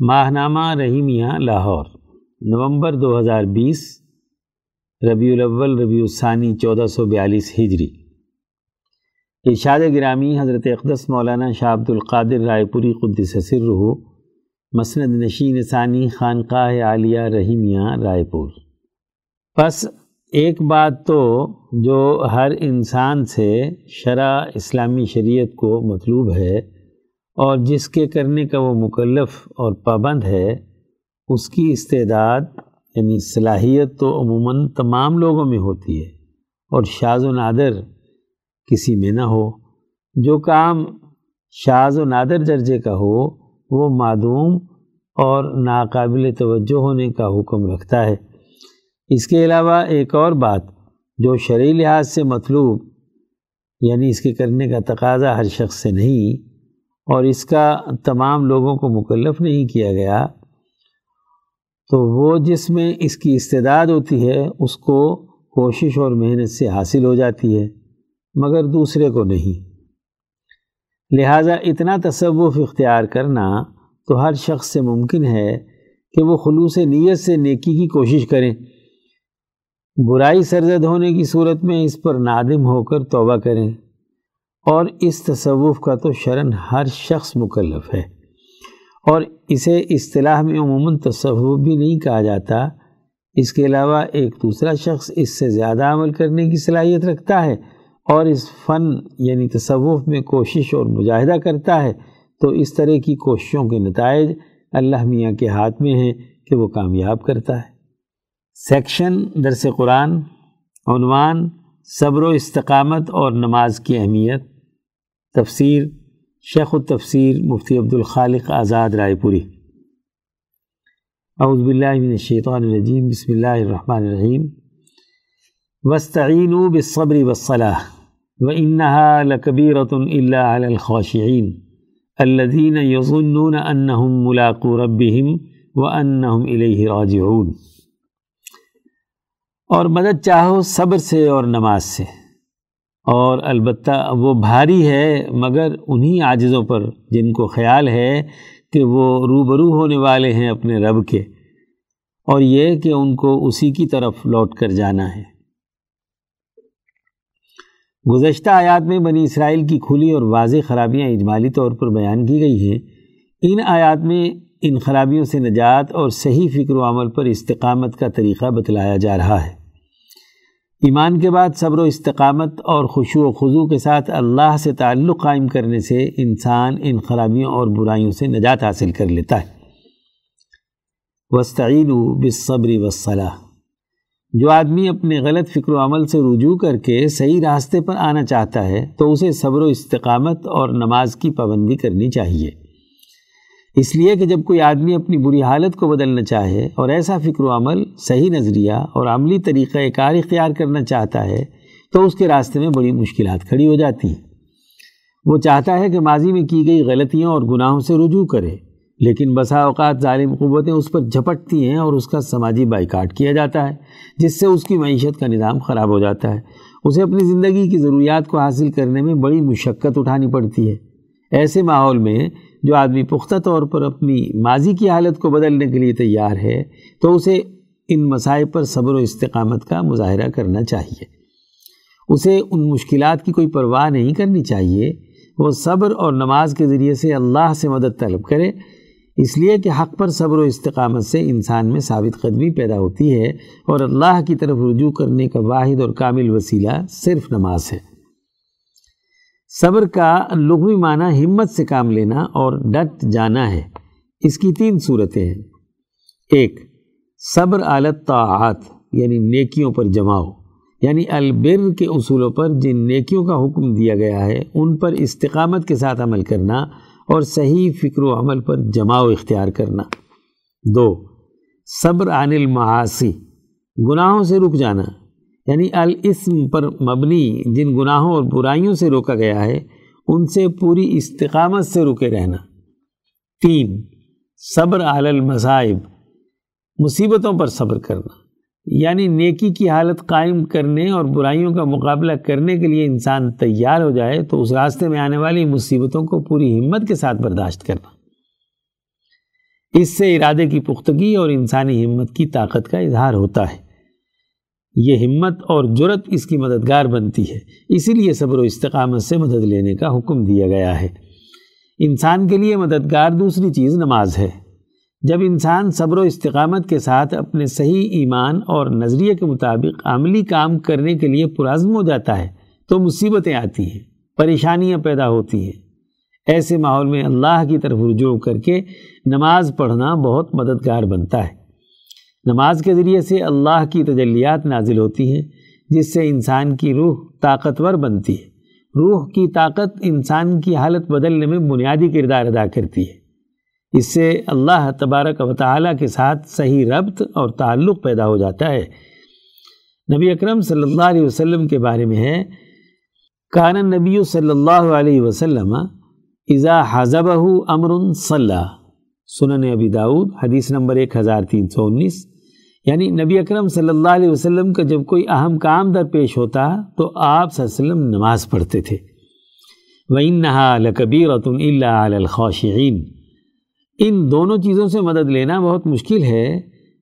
ماہنامہ رحیمیہ لاہور، نومبر دو ہزار بیس، ربیع الاول، ربیع الثانی، چودہ سو بیالیس ہجری۔ ارشاد گرامی حضرت اقدس مولانا شاہ عبد القادر رائے پوری قدس سر مسند نشین ثانی، خانقاہ عالیہ رحیمیہ رائے پور۔ پس ایک بات تو جو ہر انسان سے شرع اسلامی شریعت کو مطلوب ہے اور جس کے کرنے کا وہ مکلف اور پابند ہے، اس کی استعداد یعنی صلاحیت تو عموماً تمام لوگوں میں ہوتی ہے، اور شاز و نادر کسی میں نہ ہو۔ جو کام شاز و نادر درجے کا ہو، وہ معدوم اور ناقابل توجہ ہونے کا حکم رکھتا ہے۔ اس کے علاوہ ایک اور بات، جو شرعی لحاظ سے مطلوب یعنی اس کے کرنے کا تقاضا ہر شخص سے نہیں اور اس کا تمام لوگوں کو مکلف نہیں کیا گیا، تو وہ جس میں اس کی استعداد ہوتی ہے، اس کو کوشش اور محنت سے حاصل ہو جاتی ہے، مگر دوسرے کو نہیں۔ لہٰذا اتنا تصوف اختیار کرنا تو ہر شخص سے ممکن ہے کہ وہ خلوص نیت سے نیکی کی کوشش کریں برائی سرزد ہونے کی صورت میں اس پر نادم ہو کر توبہ کریں۔ اور اس تصوف کا تو شرن ہر شخص مکلف ہے۔ اور اسے اصطلاح میں عموماً تصوف بھی نہیں کہا جاتا۔ اس کے علاوہ ایک دوسرا شخص اس سے زیادہ عمل کرنے کی صلاحیت رکھتا ہے اور اس فن یعنی تصوف میں کوشش اور مجاہدہ کرتا ہے۔ تو اس طرح کی کوششوں کے نتائج اللہ میاں کے ہاتھ میں ہیں کہ وہ کامیاب کرتا ہے۔ سیکشن، درس قرآن، عنوان، صبر و استقامت اور نماز کی اہمیت۔ تفسیر شیخ التفسیر مفتی عبد الخالق آزاد رائے پوری۔ اعوذ باللہ من الشیطان الرجیم، بسم اللہ الرحمن الرحیم۔ وستعینوا بالصبر والصلاح وإنها لكبيرة إلا على الخاشعين الذين يظنون أنهم ملاقو ربهم وأنهم إليه راجعون۔ اور مدد چاہو صبر سے اور نماز سے۔ اور البتہ وہ بھاری ہے مگر انہی عاجزوں پر جن کو خیال ہے کہ وہ روبرو ہونے والے ہیں اپنے رب کے، اور یہ کہ ان کو اسی کی طرف لوٹ کر جانا ہے۔ گزشتہ آیات میں بنی اسرائیل کی کھلی اور واضح خرابیاں اجمالی طور پر بیان کی گئی ہیں۔ ان آیات میں ان خرابیوں سے نجات اور صحیح فکر و عمل پر استقامت کا طریقہ بتلایا جا رہا ہے۔ ایمان کے بعد صبر و استقامت اور خوشو و خضو کے ساتھ اللہ سے تعلق قائم کرنے سے انسان ان خرابیوں اور برائیوں سے نجات حاصل کر لیتا ہے۔ وسطین بصبری وصلاح جو آدمی اپنے غلط فکر و عمل سے رجوع کر کے صحیح راستے پر آنا چاہتا ہے تو اسے صبر و استقامت اور نماز کی پابندی کرنی چاہیے۔ اس لیے کہ جب کوئی آدمی اپنی بری حالت کو بدلنا چاہے اور ایسا فکر و عمل، صحیح نظریہ اور عملی طریقہ کار اختیار کرنا چاہتا ہے، تو اس کے راستے میں بڑی مشکلات کھڑی ہو جاتی ہیں۔ وہ چاہتا ہے کہ ماضی میں کی گئی غلطیوں اور گناہوں سے رجوع کرے، لیکن بسا اوقات ظالم قوتیں اس پر جھپٹتی ہیں اور اس کا سماجی بائیکاٹ کیا جاتا ہے، جس سے اس کی معیشت کا نظام خراب ہو جاتا ہے۔ اسے اپنی زندگی کی ضروریات کو حاصل کرنے میں بڑی مشقت اٹھانی پڑتی ہے۔ ایسے ماحول میں جو آدمی پختہ طور پر اپنی ماضی کی حالت کو بدلنے کے لیے تیار ہے، تو اسے ان مسائل پر صبر و استقامت کا مظاہرہ کرنا چاہیے۔ اسے ان مشکلات کی کوئی پرواہ نہیں کرنی چاہیے۔ وہ صبر اور نماز کے ذریعے سے اللہ سے مدد طلب کرے۔ اس لیے کہ حق پر صبر و استقامت سے انسان میں ثابت قدمی پیدا ہوتی ہے اور اللہ کی طرف رجوع کرنے کا واحد اور کامل وسیلہ صرف نماز ہے۔ صبر کا لغوی معنی ہمت سے کام لینا اور ڈٹ جانا ہے۔ اس کی تین صورتیں ہیں۔ ایک، صبر عالت طاعات یعنی نیکیوں پر جماؤ یعنی البر کے اصولوں پر جن نیکیوں کا حکم دیا گیا ہے، ان پر استقامت کے ساتھ عمل کرنا اور صحیح فکر و عمل پر جماؤ اختیار کرنا۔ دو، صبر عن المعاصی، گناہوں سے رک جانا۔ یعنی الاسم پر مبنی جن گناہوں اور برائیوں سے روکا گیا ہے، ان سے پوری استقامت سے رکے رہنا۔ تین، صبر علی المصائب مصیبتوں پر صبر کرنا۔ یعنی نیکی کی حالت قائم کرنے اور برائیوں کا مقابلہ کرنے کے لیے انسان تیار ہو جائے تو اس راستے میں آنے والی مصیبتوں کو پوری ہمت کے ساتھ برداشت کرنا۔ اس سے ارادے کی پختگی اور انسانی ہمت کی طاقت کا اظہار ہوتا ہے۔ یہ ہمت اور جرت اس کی مددگار بنتی ہے۔ اسی لیے صبر و استقامت سے مدد لینے کا حکم دیا گیا ہے۔ انسان کے لیے مددگار دوسری چیز نماز ہے۔ جب انسان صبر و استقامت کے ساتھ اپنے صحیح ایمان اور نظریے کے مطابق عملی کام کرنے کے لیے پرعزم ہو جاتا ہے تو مصیبتیں آتی ہیں، پریشانیاں پیدا ہوتی ہیں۔ ایسے ماحول میں اللہ کی طرف رجوع کر کے نماز پڑھنا بہت مددگار بنتا ہے۔ نماز کے ذریعے سے اللہ کی تجلیات نازل ہوتی ہیں، جس سے انسان کی روح طاقتور بنتی ہے۔ روح کی طاقت انسان کی حالت بدلنے میں بنیادی کردار ادا کرتی ہے۔ اس سے اللہ تبارک و تعالیٰ کے ساتھ صحیح ربط اور تعلق پیدا ہو جاتا ہے۔ نبی اکرم صلی اللہ علیہ وسلم کے بارے میں ہے، کان نبی صلی اللہ علیہ وسلم اذا حضبہ امر صلی۔ سنن ابی داود حدیث نمبر ایک ہزار تین سو انیس۔ یعنی نبی اکرم صلی اللہ علیہ وسلم کا جب کوئی اہم کام در پیش ہوتا تو آپ صلی اللہ علیہ وسلم نماز پڑھتے تھے۔ وَإِنَّهَا لَكَبِيرَةٌ إِلَّا عَلَى الْخَاشِعِينَ۔ ان دونوں چیزوں سے مدد لینا بہت مشکل ہے۔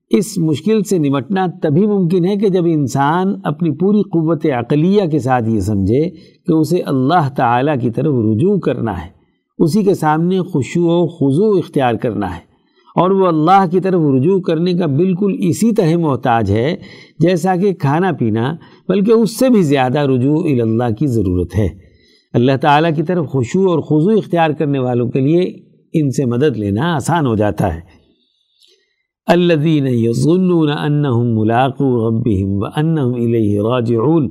اس مشکل سے نمٹنا تبھی ممکن ہے کہ جب انسان اپنی پوری قوت عقلیہ کے ساتھ یہ سمجھے کہ اسے اللہ تعالیٰ کی طرف رجوع کرنا ہے۔ اسی کے سامنے خوشو و خضو اختیار کرنا ہے۔ اور وہ اللہ کی طرف رجوع کرنے کا بالکل اسی طرح محتاج ہے، جیسا کہ کھانا پینا، بلکہ اس سے بھی زیادہ رجوع اللہ کی ضرورت ہے۔ اللہ تعالیٰ کی طرف خوشو اور خضو اختیار کرنے والوں کے لیے ان سے مدد لینا آسان ہو جاتا ہے۔ الذین یظنون انہم ملاقو ربہم وانہم الیہ راجعون۔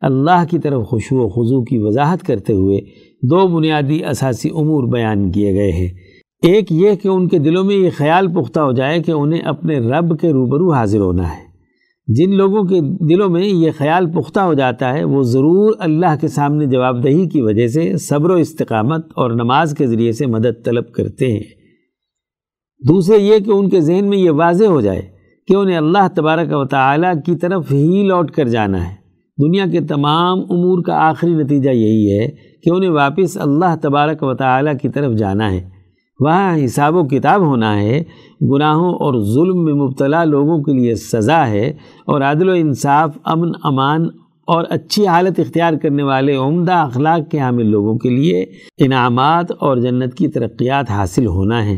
اللہ کی طرف خوشو و خضو کی وضاحت کرتے ہوئے دو بنیادی اساسی امور بیان کیے گئے ہیں۔ ایک یہ کہ ان کے دلوں میں یہ خیال پختہ ہو جائے کہ انہیں اپنے رب کے روبرو حاضر ہونا ہے۔ جن لوگوں کے دلوں میں یہ خیال پختہ ہو جاتا ہے، وہ ضرور اللہ کے سامنے جواب دہی کی وجہ سے صبر و استقامت اور نماز کے ذریعے سے مدد طلب کرتے ہیں۔ دوسرے یہ کہ ان کے ذہن میں یہ واضح ہو جائے کہ انہیں اللہ تبارک و تعالیٰ کی طرف ہی لوٹ کر جانا ہے۔ دنیا کے تمام امور کا آخری نتیجہ یہی ہے کہ انہیں واپس اللہ تبارک و تعالیٰ کی طرف جانا ہے۔ وہاں حساب و کتاب ہونا ہے، گناہوں اور ظلم میں مبتلا لوگوں کے لیے سزا ہے اور عدل و انصاف، امن، امان اور اچھی حالت اختیار کرنے والے عمدہ اخلاق کے حامل لوگوں کے لیے انعامات اور جنت کی ترقیات حاصل ہونا ہے۔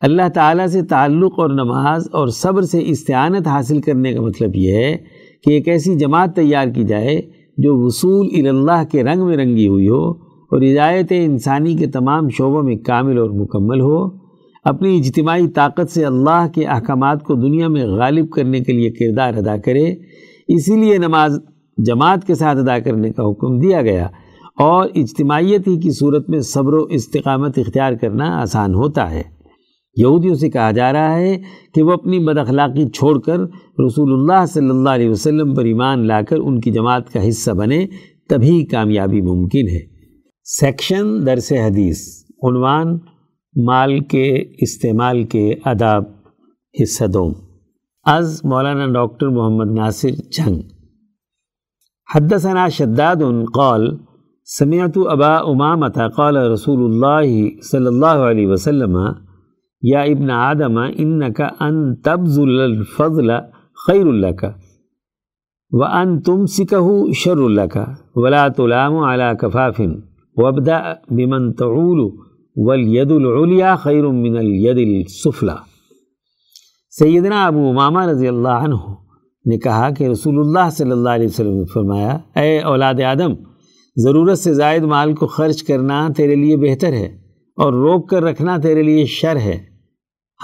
اللہ تعالیٰ سے تعلق اور نماز اور صبر سے استعانت حاصل کرنے کا مطلب یہ ہے کہ ایک ایسی جماعت تیار کی جائے جو وصول اللہ کے رنگ میں رنگی ہوئی ہو اور ہدایت انسانی کے تمام شعبوں میں کامل اور مکمل ہو، اپنی اجتماعی طاقت سے اللہ کے احکامات کو دنیا میں غالب کرنے کے لیے کردار ادا کرے، اسی لیے نماز جماعت کے ساتھ ادا کرنے کا حکم دیا گیا اور اجتماعیت ہی کی صورت میں صبر و استقامت اختیار کرنا آسان ہوتا ہے۔ یہودیوں سے کہا جا رہا ہے کہ وہ اپنی بد اخلاقی چھوڑ کر رسول اللہ صلی اللہ علیہ وسلم پر ایمان لا کر ان کی جماعت کا حصہ بنے، تبھی کامیابی ممکن ہے۔ سیکشن درس حدیث، عنوان مال کے استعمال کے آداب حصہ دوم از مولانا ڈاکٹر محمد ناصر جھنگ حدثنا شداد قال، سمعت ابا امامت قال رسول اللہ صلی اللہ علیہ وسلم، یا ابن آدم انکا ان تبذل الفضل خیر اللہ کا و ان تم سکہ شر اللہ کا ولا تلام علی کفافن وبدا بمن تعول والید العلیا خیر من الید السفلا سیدنا ابو امامہ رضی اللہ عنہ نے کہا کہ رسول اللہ صلی اللہ علیہ وسلم نے فرمایا، اے اولاد آدم، ضرورت سے زائد مال کو خرچ کرنا تیرے لیے بہتر ہے اور روک کر رکھنا تیرے لیے شر ہے۔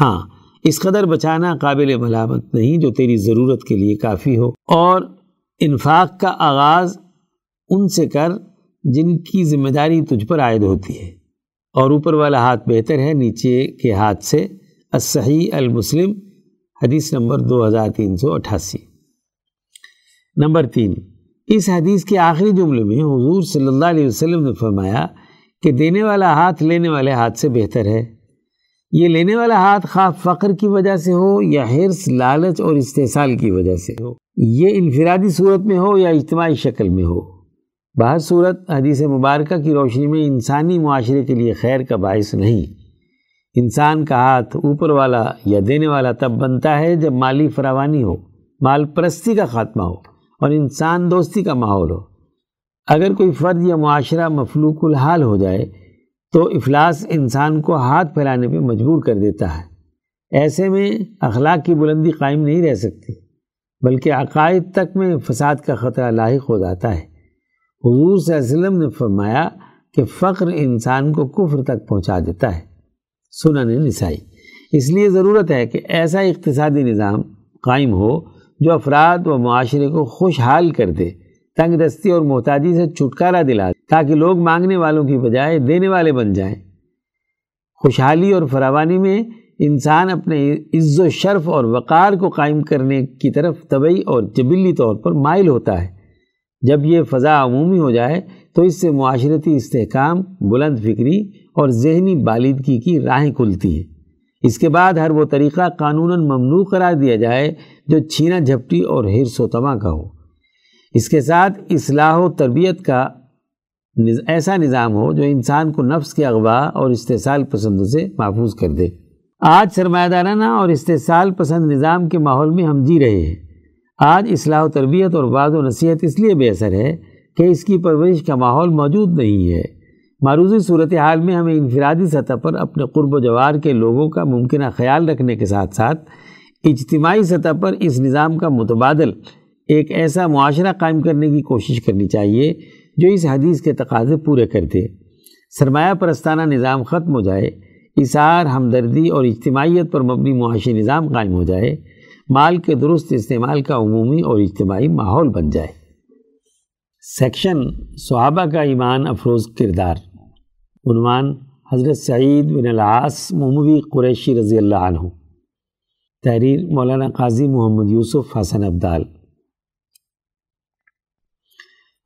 ہاں اس قدر بچانا قابل ملامت نہیں جو تیری ضرورت کے لیے کافی ہو۔ اور انفاق کا آغاز ان سے کر جن کی ذمہ داری تجھ پر عائد ہوتی ہے۔ اور اوپر والا ہاتھ بہتر ہے نیچے کے ہاتھ سے۔ الصحیح المسلم، حدیث نمبر دو ہزار تین سو اٹھاسی۔ نمبر تین، اس حدیث کے آخری جملے میں حضور صلی اللہ علیہ وسلم نے فرمایا کہ دینے والا ہاتھ لینے والے ہاتھ سے بہتر ہے۔ یہ لینے والا ہاتھ خواہ فقر کی وجہ سے ہو یا حرص، لالچ اور استحصال کی وجہ سے ہو، یہ انفرادی صورت میں ہو یا اجتماعی شکل میں ہو۔ بہر صورت حدیث مبارکہ کی روشنی میں انسانی معاشرے کے لیے خیر کا باعث نہیں۔ انسان کا ہاتھ اوپر والا یا دینے والا تب بنتا ہے جب مالی فراوانی ہو، مال پرستی کا خاتمہ ہو اور انسان دوستی کا ماحول ہو۔ اگر کوئی فرد یا معاشرہ مفلوق الحال ہو جائے تو افلاس انسان کو ہاتھ پھیلانے پہ مجبور کر دیتا ہے۔ ایسے میں اخلاق کی بلندی قائم نہیں رہ سکتی، بلکہ عقائد تک میں فساد کا خطرہ لاحق ہو جاتا ہے۔ حضور صلی اللہ علیہ وسلم نے فرمایا کہ فقر انسان کو کفر تک پہنچا دیتا ہے۔ سنن نسائی۔ اس لیے ضرورت ہے کہ ایسا اقتصادی نظام قائم ہو جو افراد و معاشرے کو خوشحال کر دے، تنگ دستی اور محتاجی سے چھٹکارا دلا دے، تاکہ لوگ مانگنے والوں کی بجائے دینے والے بن جائیں۔ خوشحالی اور فراوانی میں انسان اپنے عز و شرف اور وقار کو قائم کرنے کی طرف طبعی اور جبلی طور پر مائل ہوتا ہے۔ جب یہ فضا عمومی ہو جائے تو اس سے معاشرتی استحکام، بلند فکری اور ذہنی بالدگی کی راہیں کھلتی ہیں۔ اس کے بعد ہر وہ طریقہ قانوناً ممنوع قرار دیا جائے جو چھینا جھپٹی اور حرص و تما کا ہو۔ اس کے ساتھ اصلاح و تربیت کا ایسا نظام ہو جو انسان کو نفس کے اغوا اور استحصال پسندوں سے محفوظ کر دے۔ آج سرمایہ دارانہ اور استحصال پسند نظام کے ماحول میں ہم جی رہے ہیں۔ آج اصلاح و تربیت اور بعض و نصیحت اس لیے بے اثر ہے کہ اس کی پرورش کا ماحول موجود نہیں ہے۔ معروضی صورتحال میں ہمیں انفرادی سطح پر اپنے قرب و جوار کے لوگوں کا ممکنہ خیال رکھنے کے ساتھ ساتھ اجتماعی سطح پر اس نظام کا متبادل ایک ایسا معاشرہ قائم کرنے کی کوشش کرنی چاہیے جو اس حدیث کے تقاضے پورے کر دے۔ سرمایہ پرستانہ نظام ختم ہو جائے اثار ہمدردی اور اجتماعیت پر مبنی معاشی نظام قائم ہو جائے۔ مال کے درست استعمال کا عمومی اور اجتماعی ماحول بن جائے۔ سیکشن صحابہ کا ایمان افروز کردار۔ عنوان حضرت سعید بن العاص محموی قریشی رضی اللہ عنہ۔ تحریر مولانا قاضی محمد یوسف حسن عبدال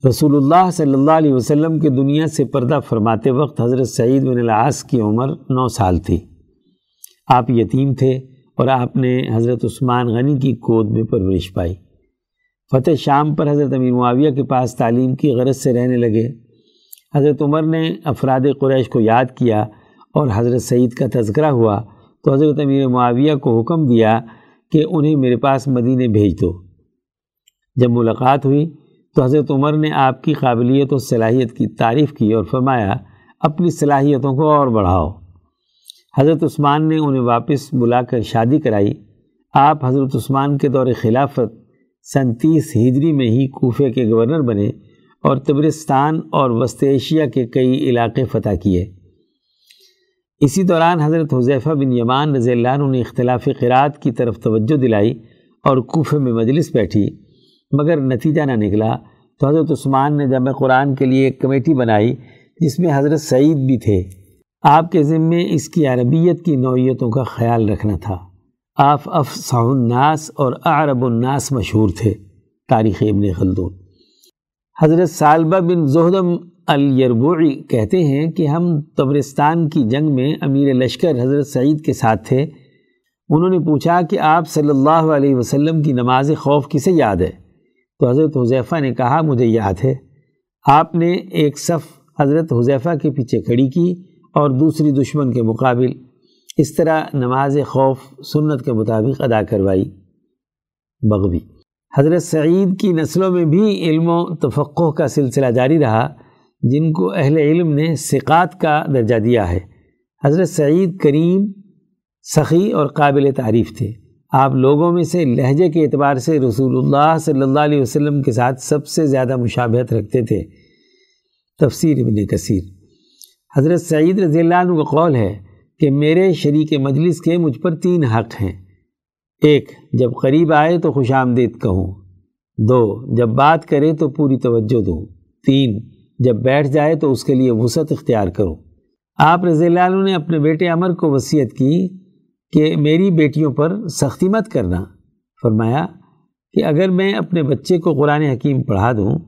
رسول اللہ صلی اللہ علیہ وسلم کے دنیا سے پردہ فرماتے وقت حضرت سعید بن العاص کی عمر نو سال تھی۔ آپ یتیم تھے۔ اور آپ نے حضرت عثمان غنی کی گود میں پرورش پائی۔ فتح شام پر حضرت امیر معاویہ کے پاس تعلیم کی غرض سے رہنے لگے۔ حضرت عمر نے افراد قریش کو یاد کیا اور حضرت سعید کا تذکرہ ہوا تو حضرت امیر معاویہ کو حکم دیا کہ انہیں میرے پاس مدینے بھیج دو۔ جب ملاقات ہوئی تو حضرت عمر نے آپ کی قابلیت و صلاحیت کی تعریف کی اور فرمایا، اپنی صلاحیتوں کو اور بڑھاؤ۔ حضرت عثمان نے انہیں واپس بلا کر شادی کرائی۔ آپ حضرت عثمان کے دور خلافت سنتیس ہجری میں ہی کوفے کے گورنر بنے اور تبرستان اور وسط ایشیا کے کئی علاقے فتح کیے۔ اسی دوران حضرت حضیفہ بن یمان رضی اللہ عنہ نے اختلاف قرآت کی طرف توجہ دلائی اور کوفے میں مجلس بیٹھی۔ مگر نتیجہ نہ نکلا تو حضرت عثمان نے جمع قرآن کے لیے ایک کمیٹی بنائی جس میں حضرت سعید بھی تھے۔ آپ کے ذمے اس کی عربیت کی نوعیتوں کا خیال رکھنا تھا۔ آپ افصح الناس اور اعرب الناس مشہور تھے۔ تاریخ ابن خلدون۔ حضرت سالبہ بن زہدم الیربوعی کہتے ہیں کہ ہم تبرستان کی جنگ میں امیر لشکر حضرت سعید کے ساتھ تھے۔ انہوں نے پوچھا کہ آپ صلی اللہ علیہ وسلم کی نماز خوف کسے یاد ہے؟ تو حضرت حضیفہ نے کہا، مجھے یاد ہے۔ آپ نے ایک صف حضرت حضیفہ کے پیچھے کھڑی کی۔ اور دوسری دشمن کے مقابل اس طرح نماز خوف سنت کے مطابق ادا کروائی۔ بغوی حضرت سعید کی نسلوں میں بھی علم و تفقع کا سلسلہ جاری رہا، جن کو اہل علم نے ثقات کا درجہ دیا ہے۔ حضرت سعید کریم سخی اور قابل تعریف تھے۔ آپ لوگوں میں سے لہجے کے اعتبار سے رسول اللہ صلی اللہ علیہ وسلم کے ساتھ سب سے زیادہ مشابہت رکھتے تھے۔ تفسیر ابن کثیر۔ حضرت سعید رضی اللہ عنہ کا قول ہے کہ میرے شریک مجلس کے مجھ پر تین حق ہیں۔ ایک، جب قریب آئے تو خوش آمدید کہوں۔ دو، جب بات کرے تو پوری توجہ دوں۔ تین، جب بیٹھ جائے تو اس کے لیے وسعت اختیار کروں۔ آپ رضی اللہ عنہ نے اپنے بیٹے عمر کو وصیت کی کہ میری بیٹیوں پر سختی مت کرنا۔ فرمایا کہ اگر میں اپنے بچے کو قرآن حکیم پڑھا دوں،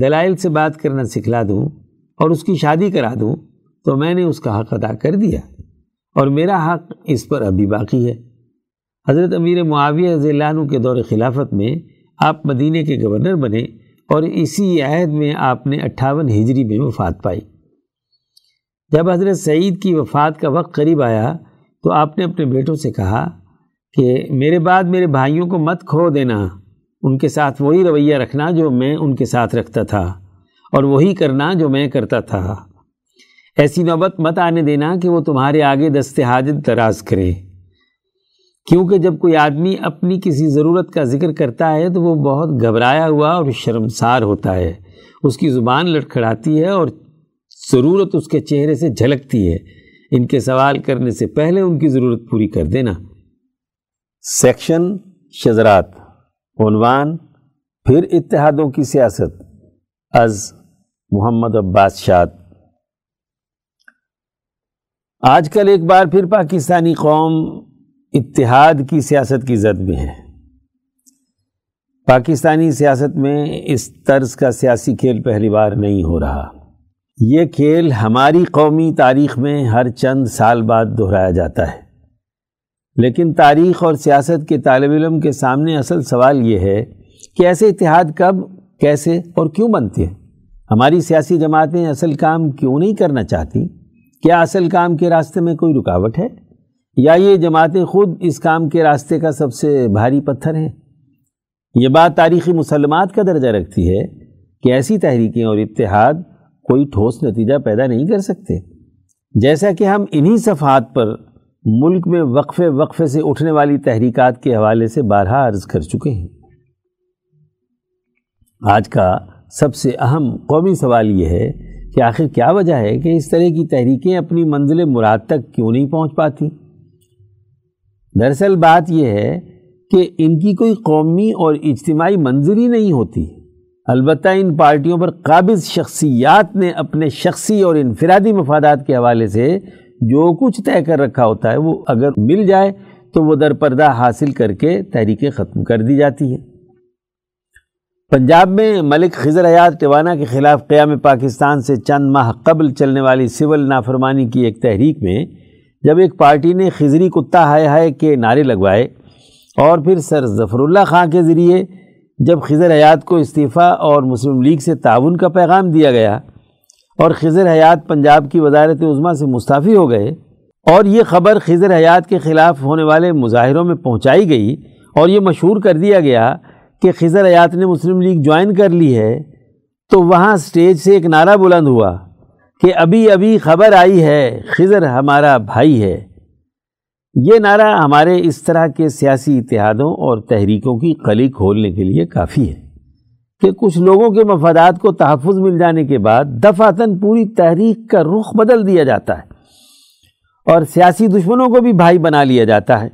دلائل سے بات کرنا سکھلا دوں اور اس کی شادی کرا دوں تو میں نے اس کا حق ادا کر دیا اور میرا حق اس پر ابھی باقی ہے۔ حضرت امیر معاویہ رضی اللہ عنہ کے دور خلافت میں آپ مدینہ کے گورنر بنے اور اسی عہد میں آپ نے اٹھاون ہجری میں وفات پائی۔ جب حضرت سعید کی وفات کا وقت قریب آیا تو آپ نے اپنے بیٹوں سے کہا کہ میرے بعد میرے بھائیوں کو مت کھو دینا، ان کے ساتھ وہی رویہ رکھنا جو میں ان کے ساتھ رکھتا تھا اور وہی کرنا جو میں کرتا تھا۔ ایسی نوبت مت آنے دینا کہ وہ تمہارے آگے دست حاجت دراز کرے۔ کیونکہ جب کوئی آدمی اپنی کسی ضرورت کا ذکر کرتا ہے تو وہ بہت گھبرایا ہوا اور شرمسار ہوتا ہے۔ اس کی زبان لٹکھڑاتی ہے اور ضرورت اس کے چہرے سے جھلکتی ہے۔ ان کے سوال کرنے سے پہلے ان کی ضرورت پوری کر دینا۔ سیکشن شزرات عنوان پھر اتحادوں کی سیاست۔ از محمد عباس شاد۔ آج کل ایک بار پھر پاکستانی قوم اتحاد کی سیاست کی زد میں ہے۔ پاکستانی سیاست میں اس طرز کا سیاسی کھیل پہلی بار نہیں ہو رہا۔ یہ کھیل ہماری قومی تاریخ میں ہر چند سال بعد دہرایا جاتا ہے۔ لیکن تاریخ اور سیاست کے طالب علم کے سامنے اصل سوال یہ ہے کہ ایسے اتحاد کب، کیسے اور کیوں بنتے ہیں؟ ہماری سیاسی جماعتیں اصل کام کیوں نہیں کرنا چاہتی؟ کیا اصل کام کے راستے میں کوئی رکاوٹ ہے؟ یا یہ جماعتیں خود اس کام کے راستے کا سب سے بھاری پتھر ہیں یہ بات تاریخی مسلمات کا درجہ رکھتی ہے کہ ایسی تحریکیں اور اتحاد کوئی ٹھوس نتیجہ پیدا نہیں کر سکتے۔ جیسا کہ ہم انہی صفحات پر ملک میں وقفے وقفے سے اٹھنے والی تحریکات کے حوالے سے بارہا عرض کر چکے ہیں۔ آج کا سب سے اہم قومی سوال یہ ہے کہ آخر کیا وجہ ہے کہ اس طرح کی تحریکیں اپنی منزل مراد تک کیوں نہیں پہنچ پاتی؟ دراصل بات یہ ہے کہ ان کی کوئی قومی اور اجتماعی منظر ہی نہیں ہوتی۔ البتہ ان پارٹیوں پر قابض شخصیات نے اپنے شخصی اور انفرادی مفادات کے حوالے سے جو کچھ طے کر رکھا ہوتا ہے وہ اگر مل جائے تو وہ در پردہ حاصل کر کے تحریکیں ختم کر دی جاتی ہیں۔ پنجاب میں ملک خضر حیات ٹوانا کے خلاف قیام پاکستان سے چند ماہ قبل چلنے والی سول نافرمانی کی ایک تحریک میں جب ایک پارٹی نے خضری کتا ہائے ہائے کے نعرے لگوائے اور پھر سر ظفر اللہ خان کے ذریعے جب خضر حیات کو استعفیٰ اور مسلم لیگ سے تعاون کا پیغام دیا گیا اور خضر حیات پنجاب کی وزارت عظمہ سے مستعفی ہو گئے اور یہ خبر خضر حیات کے خلاف ہونے والے مظاہروں میں پہنچائی گئی اور یہ مشہور کر دیا گیا کہ خضر حیات نے مسلم لیگ جوائن کر لی ہے، تو وہاں سٹیج سے ایک نعرہ بلند ہوا کہ ابھی ابھی خبر آئی ہے، خضر ہمارا بھائی ہے۔ یہ نعرہ ہمارے اس طرح کے سیاسی اتحادوں اور تحریکوں کی قلی کھولنے کے لیے کافی ہے کہ کچھ لوگوں کے مفادات کو تحفظ مل جانے کے بعد دفعتاً پوری تحریک کا رخ بدل دیا جاتا ہے اور سیاسی دشمنوں کو بھی بھائی بنا لیا جاتا ہے۔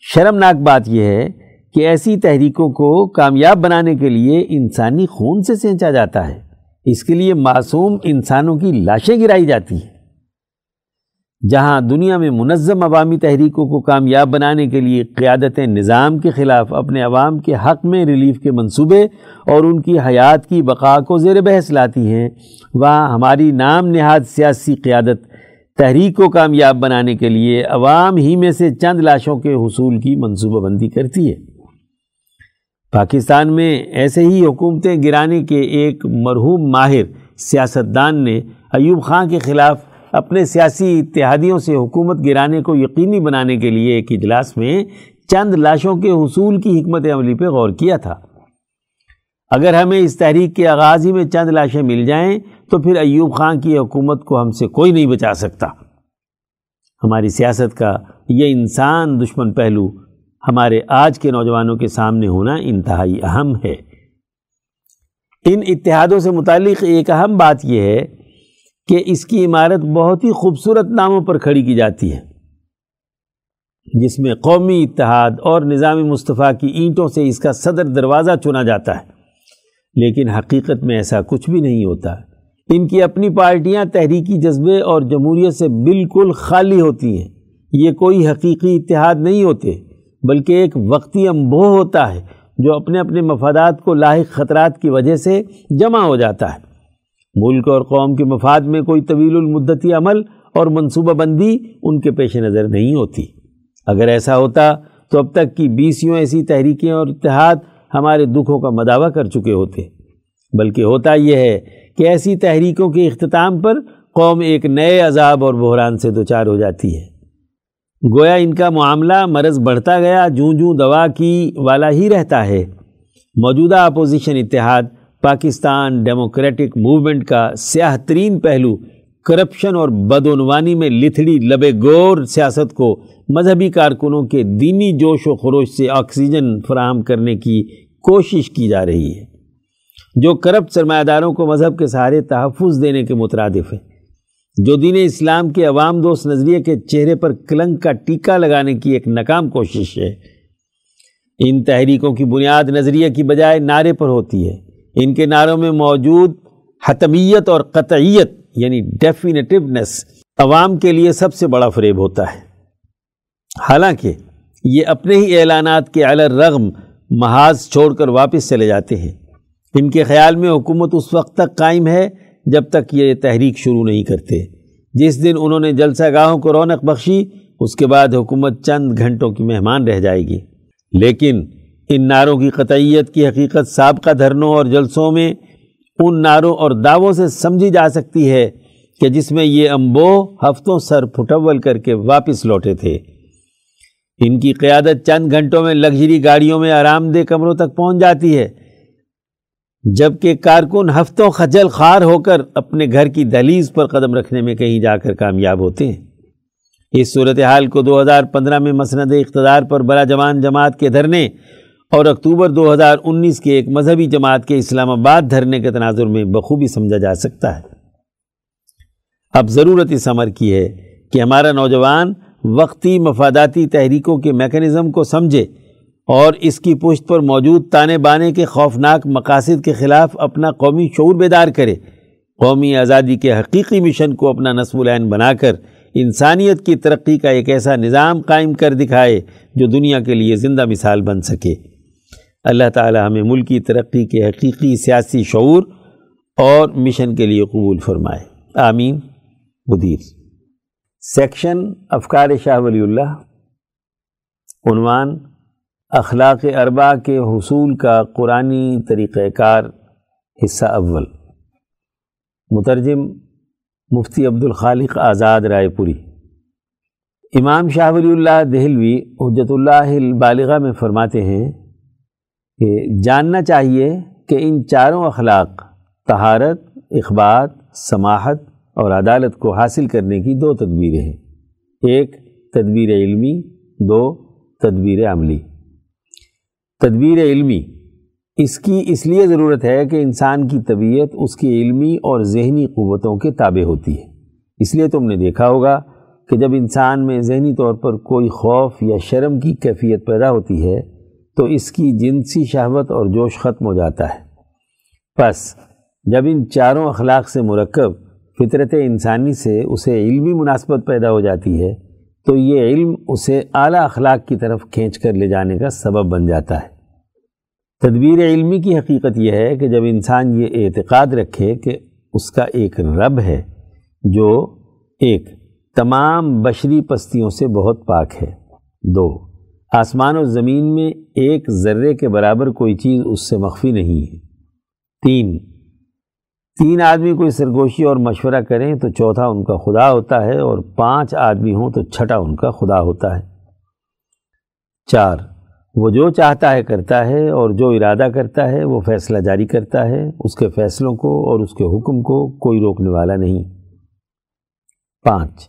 شرمناک بات یہ ہے کہ ایسی تحریکوں کو کامیاب بنانے کے لیے انسانی خون سے سینچا جاتا ہے۔ اس کے لیے معصوم انسانوں کی لاشیں گرائی جاتی ہیں۔ جہاں دنیا میں منظم عوامی تحریکوں کو کامیاب بنانے کے لیے قیادت نظام کے خلاف اپنے عوام کے حق میں ریلیف کے منصوبے اور ان کی حیات کی بقا کو زیر بحث لاتی ہیں، وہاں ہماری نام نہاد سیاسی قیادت تحریک کو کامیاب بنانے کے لیے عوام ہی میں سے چند لاشوں کے حصول کی منصوبہ بندی کرتی ہے۔ پاکستان میں ایسے ہی حکومتیں گرانے کے ایک مرحوم ماہر سیاستدان نے ایوب خان کے خلاف اپنے سیاسی اتحادیوں سے حکومت گرانے کو یقینی بنانے کے لیے ایک اجلاس میں چند لاشوں کے حصول کی حکمت عملی پہ غور کیا تھا۔ اگر ہمیں اس تحریک کے آغاز ہی میں چند لاشیں مل جائیں تو پھر ایوب خان کی حکومت کو ہم سے کوئی نہیں بچا سکتا۔ ہماری سیاست کا یہ انسان دشمن پہلو ہمارے آج کے نوجوانوں کے سامنے ہونا انتہائی اہم ہے۔ ان اتحادوں سے متعلق ایک اہم بات یہ ہے کہ اس کی عمارت بہت ہی خوبصورت ناموں پر کھڑی کی جاتی ہے۔ جس میں قومی اتحاد اور نظام مصطفیٰ کی اینٹوں سے اس کا صدر دروازہ چنا جاتا ہے۔ لیکن حقیقت میں ایسا کچھ بھی نہیں ہوتا۔ ان کی اپنی پارٹیاں تحریکی جذبے اور جمہوریت سے بالکل خالی ہوتی ہیں۔ یہ کوئی حقیقی اتحاد نہیں ہوتے۔ بلکہ ایک وقتی امبو ہوتا ہے جو اپنے اپنے مفادات کو لاحق خطرات کی وجہ سے جمع ہو جاتا ہے۔ ملک اور قوم کے مفاد میں کوئی طویل المدتی عمل اور منصوبہ بندی ان کے پیش نظر نہیں ہوتی۔ اگر ایسا ہوتا تو اب تک کی بیسیوں ایسی تحریکیں اور اتحاد ہمارے دکھوں کا مداوع کر چکے ہوتے۔ بلکہ ہوتا یہ ہے کہ ایسی تحریکوں کے اختتام پر قوم ایک نئے عذاب اور بحران سے دوچار ہو جاتی ہے۔ گویا ان کا معاملہ مرض بڑھتا گیا، جوں جوں دوا کی والا ہی رہتا ہے۔ موجودہ اپوزیشن اتحاد، پاکستان ڈیموکریٹک موومنٹ کا سیاہ ترین پہلو، کرپشن اور بدعنوانی میں لتھڑی لبے گور سیاست کو مذہبی کارکنوں کے دینی جوش و خروش سے آکسیجن فراہم کرنے کی کوشش کی جا رہی ہے۔ جو کرپٹ سرمایہ داروں کو مذہب کے سہارے تحفظ دینے کے مترادف ہے جو دین اسلام کے عوام دوست نظریے کے چہرے پر کلنگ کا ٹیکہ لگانے کی ایک ناکام کوشش ہے۔ ان تحریکوں کی بنیاد نظریے کی بجائے نعرے پر ہوتی ہے۔ ان کے نعروں میں موجود حتمیت اور قطعیت یعنی ڈیفینیٹیونیس عوام کے لیے سب سے بڑا فریب ہوتا ہے۔ حالانکہ یہ اپنے ہی اعلانات کے رغم محاذ چھوڑ کر واپس چلے جاتے ہیں۔ ان کے خیال میں حکومت اس وقت تک قائم ہے جب تک یہ تحریک شروع نہیں کرتے۔ جس دن انہوں نے جلسہ گاہوں کو رونق بخشی، اس کے بعد حکومت چند گھنٹوں کی مہمان رہ جائے گی۔ لیکن ان نعروں کی قطعیت کی حقیقت سابقہ دھرنوں اور جلسوں میں ان نعروں اور دعووں سے سمجھی جا سکتی ہے کہ جس میں یہ امبو ہفتوں سر پھٹول کر کے واپس لوٹے تھے۔ ان کی قیادت چند گھنٹوں میں لگژری گاڑیوں میں آرام دہ کمروں تک پہنچ جاتی ہے۔ جبکہ کارکن ہفتوں خجل خار ہو کر اپنے گھر کی دہلیز پر قدم رکھنے میں کہیں جا کر کامیاب ہوتے ہیں۔ اس صورتحال کو دو ہزار پندرہ میں مسند اقتدار پر بڑا جوان جماعت کے دھرنے اور اکتوبر دو ہزار انیس کے ایک مذہبی جماعت کے اسلام آباد دھرنے کے تناظر میں بخوبی سمجھا جا سکتا ہے۔ اب ضرورت اس عمر کی ہے کہ ہمارا نوجوان وقتی مفاداتی تحریکوں کے میکنزم کو سمجھے اور اس کی پشت پر موجود تانے بانے کے خوفناک مقاصد کے خلاف اپنا قومی شعور بیدار کرے۔ قومی آزادی کے حقیقی مشن کو اپنا نصب العین بنا کر انسانیت کی ترقی کا ایک ایسا نظام قائم کر دکھائے جو دنیا کے لیے زندہ مثال بن سکے۔ اللہ تعالی ہمیں ملکی ترقی کے حقیقی سیاسی شعور اور مشن کے لیے قبول فرمائے۔ آمین۔ مدیر۔ سیکشن افکار شاہ ولی اللہ۔ عنوان اخلاق اربا کے حصول کا قرآنی طریقہ کار حصہ اول۔ مترجم مفتی عبد الخالق آزاد رائے پوری۔ امام شاہ ولی اللہ دہلوی حجت اللہ البالغہ میں فرماتے ہیں کہ جاننا چاہیے کہ ان چاروں اخلاق طہارت، اخبات، سماحت اور عدالت کو حاصل کرنے کی دو تدبیریں ہیں۔ ایک، تدبیر علمی، دو، تدبیر عملی۔ تدبیر علمی۔ اس کی اس لیے ضرورت ہے کہ انسان کی طبیعت اس کی علمی اور ذہنی قوتوں کے تابع ہوتی ہے۔ اس لیے تم نے دیکھا ہوگا کہ جب انسان میں ذہنی طور پر کوئی خوف یا شرم کی کیفیت پیدا ہوتی ہے، تو اس کی جنسی شہوت اور جوش ختم ہو جاتا ہے۔ پس، جب ان چاروں اخلاق سے مرکب فطرت انسانی سے اسے علمی مناسبت پیدا ہو جاتی ہے، تو یہ علم اسے اعلیٰ اخلاق کی طرف کھینچ کر لے جانے کا سبب بن جاتا ہے۔ تدبیر علمی کی حقیقت یہ ہے کہ جب انسان یہ اعتقاد رکھے کہ اس کا ایک رب ہے، جو ایک تمام بشری پستیوں سے بہت پاک ہے۔ دو، آسمان و زمین میں ایک ذرے کے برابر کوئی چیز اس سے مخفی نہیں ہے۔ تین تین آدمی کوئی سرگوشی اور مشورہ کریں تو چوتھا ان کا خدا ہوتا ہے اور پانچ آدمی ہوں تو چھٹا ان کا خدا ہوتا ہے۔ چار وہ جو چاہتا ہے کرتا ہے اور جو ارادہ کرتا ہے وہ فیصلہ جاری کرتا ہے، اس کے فیصلوں کو اور اس کے حکم کو کوئی روکنے والا نہیں۔ پانچ،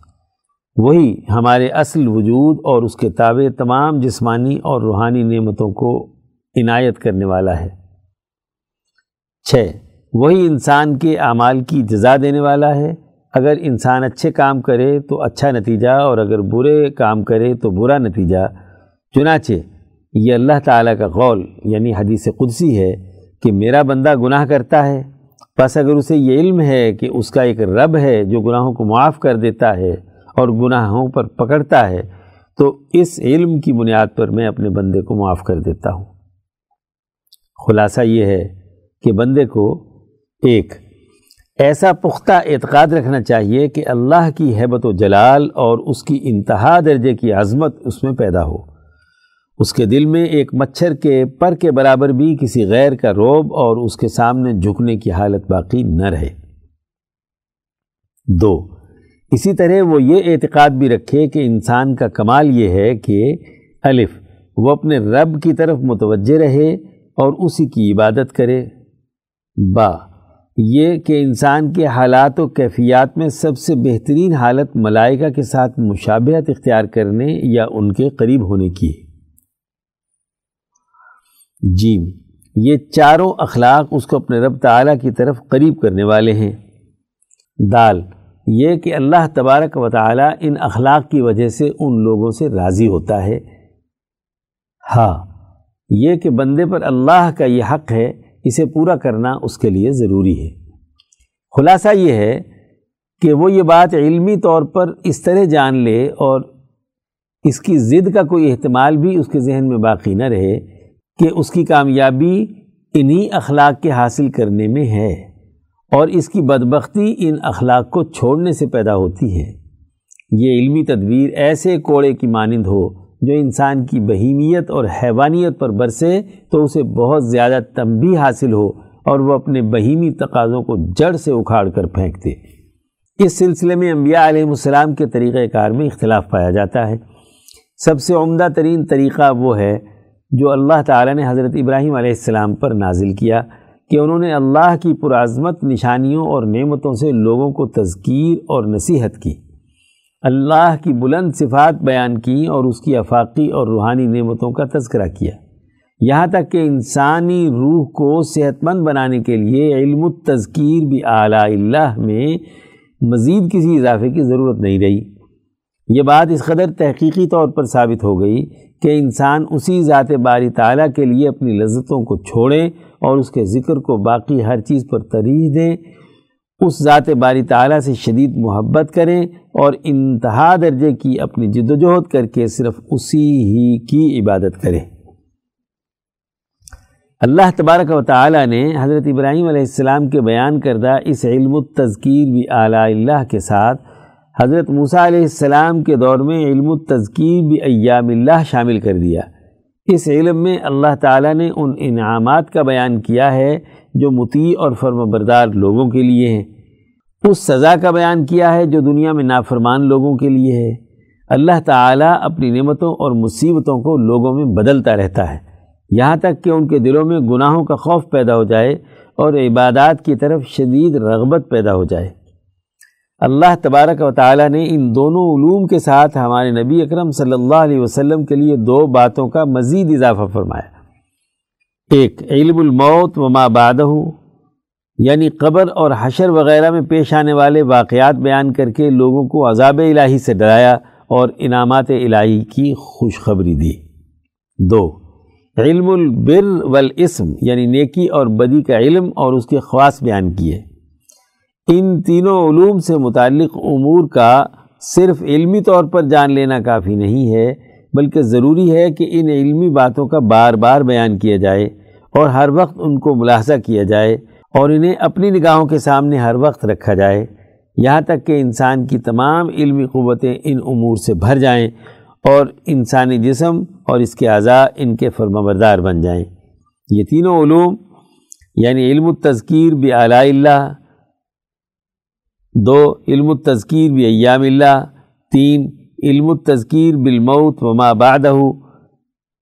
وہی ہمارے اصل وجود اور اس کے تابع تمام جسمانی اور روحانی نعمتوں کو عنایت کرنے والا ہے۔ چھ، وہی انسان کے اعمال کی جزا دینے والا ہے۔ اگر انسان اچھے کام کرے تو اچھا نتیجہ اور اگر برے کام کرے تو برا نتیجہ۔ چنانچہ یہ اللہ تعالیٰ کا قول یعنی حدیث قدسی ہے کہ میرا بندہ گناہ کرتا ہے بس اگر اسے یہ علم ہے کہ اس کا ایک رب ہے جو گناہوں کو معاف کر دیتا ہے اور گناہوں پر پکڑتا ہے، تو اس علم کی بنیاد پر میں اپنے بندے کو معاف کر دیتا ہوں۔ خلاصہ یہ ہے کہ بندے کو ایک ایسا پختہ اعتقاد رکھنا چاہیے کہ اللہ کی حیبت و جلال اور اس کی انتہا درجے کی عظمت اس میں پیدا ہو۔ اس کے دل میں ایک مچھر کے پر کے برابر بھی کسی غیر کا روب اور اس کے سامنے جھکنے کی حالت باقی نہ رہے۔ دو، اسی طرح وہ یہ اعتقاد بھی رکھے کہ انسان کا کمال یہ ہے کہ الف، وہ اپنے رب کی طرف متوجہ رہے اور اسی کی عبادت کرے۔ با، یہ کہ انسان کے حالات و کیفیات میں سب سے بہترین حالت ملائکہ کے ساتھ مشابہت اختیار کرنے یا ان کے قریب ہونے کی ہے۔ جیم، یہ چاروں اخلاق اس کو اپنے رب تعالیٰ کی طرف قریب کرنے والے ہیں۔ دال، یہ کہ اللہ تبارک و تعالیٰ ان اخلاق کی وجہ سے ان لوگوں سے راضی ہوتا ہے۔ ہاں یہ کہ بندے پر اللہ کا یہ حق ہے، اسے پورا کرنا اس کے لیے ضروری ہے۔ خلاصہ یہ ہے کہ وہ یہ بات علمی طور پر اس طرح جان لے اور اس کی ضد کا کوئی احتمال بھی اس کے ذہن میں باقی نہ رہے۔ کہ اس کی کامیابی انہی اخلاق کے حاصل کرنے میں ہے اور اس کی بدبختی ان اخلاق کو چھوڑنے سے پیدا ہوتی ہے۔ یہ علمی تدبیر ایسے کوڑے کی مانند ہو جو انسان کی بہیمیت اور حیوانیت پر برسے تو اسے بہت زیادہ تنبی حاصل ہو اور وہ اپنے بہیمی تقاضوں کو جڑ سے اکھاڑ کر پھینک دے اس سلسلے میں انبیاء علیہ السلام کے طریقہ کار میں اختلاف پایا جاتا ہے۔ سب سے عمدہ ترین طریقہ وہ ہے جو اللہ تعالیٰ نے حضرت ابراہیم علیہ السلام پر نازل کیا کہ انہوں نے اللہ کی پرعظمت نشانیوں اور نعمتوں سے لوگوں کو تذکیر اور نصیحت کی، اللہ کی بلند صفات بیان کی اور اس کی افاقی اور روحانی نعمتوں کا تذکرہ کیا۔ یہاں تک کہ انسانی روح کو صحت مند بنانے کے لیے علم التذکیر بھی اعلیٰ اللہ میں مزید کسی اضافے کی ضرورت نہیں رہی۔ یہ بات اس قدر تحقیقی طور پر ثابت ہو گئی کہ انسان اسی ذات باری تعالیٰ کے لیے اپنی لذتوں کو چھوڑیں اور اس کے ذکر کو باقی ہر چیز پر ترجیح دیں، اس ذات باری تعالیٰ سے شدید محبت کریں اور انتہا درجے کی اپنی جد و جہد کر کے صرف اسی ہی کی عبادت کریں۔ اللہ تبارک و تعالیٰ نے حضرت ابراہیم علیہ السلام کے بیان کردہ اس علم التذکیر بھی اعلیٰ اللہ کے ساتھ حضرت موسیٰ علیہ السلام کے دور میں علم التذکیر بھی ایام اللہ شامل کر دیا۔ اس علم میں اللہ تعالیٰ نے ان انعامات کا بیان کیا ہے جو مطیع اور فرم بردار لوگوں کے لیے ہیں۔ اس سزا کا بیان کیا ہے جو دنیا میں نافرمان لوگوں کے لیے ہے۔ اللہ تعالیٰ اپنی نعمتوں اور مصیبتوں کو لوگوں میں بدلتا رہتا ہے۔ یہاں تک کہ ان کے دلوں میں گناہوں کا خوف پیدا ہو جائے اور عبادات کی طرف شدید رغبت پیدا ہو جائے۔ اللہ تبارک و تعالیٰ نے ان دونوں علوم کے ساتھ ہمارے نبی اکرم صلی اللہ علیہ وسلم کے لیے دو باتوں کا مزید اضافہ فرمایا۔ ایک، علم الموت و ما بعدہ یعنی قبر اور حشر وغیرہ میں پیش آنے والے واقعات بیان کر کے لوگوں کو عذاب الہی سے ڈرایا اور انعامات الہی کی خوشخبری دی۔ دو، علم البر والاسم یعنی نیکی اور بدی کا علم اور اس کے خواص بیان کیے۔ ان تینوں علوم سے متعلق امور کا صرف علمی طور پر جان لینا کافی نہیں ہے، بلکہ ضروری ہے کہ ان علمی باتوں کا بار بار بیان کیا جائے اور ہر وقت ان کو ملاحظہ کیا جائے اور انہیں اپنی نگاہوں کے سامنے ہر وقت رکھا جائے، یہاں تک کہ انسان کی تمام علمی قوتیں ان امور سے بھر جائیں اور انسانی جسم اور اس کے اعضاء ان کے فرمبردار بن جائیں۔ یہ تینوں علوم یعنی علم التذکیر بھی اللہ دو، علم التذکیر بھی ایام اللہ، تین، علم التذکیر بالموت وما بعدہ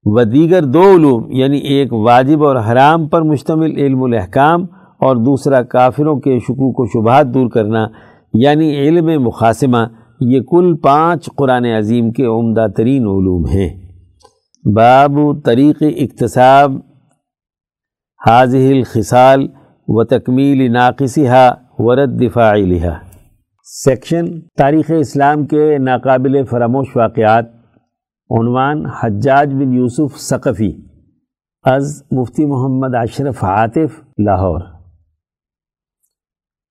و دیگر دو علوم یعنی ایک واجب اور حرام پر مشتمل علم الاحکام اور دوسرا کافروں کے شکوک و شبہات دور کرنا یعنی علم مقاسمہ یہ کل پانچ قرآن عظیم کے عمدہ ترین علوم ہیں۔ باب طریق اقتصاب حاضح الخصال و تکمیل ناقصہ ورد دفاعی لہا سیکشن تاریخ اسلام کے ناقابل فراموش واقعات۔ عنوان حجاج بن یوسف ثقفی۔ از مفتی محمد اشرف عاطف، لاہور۔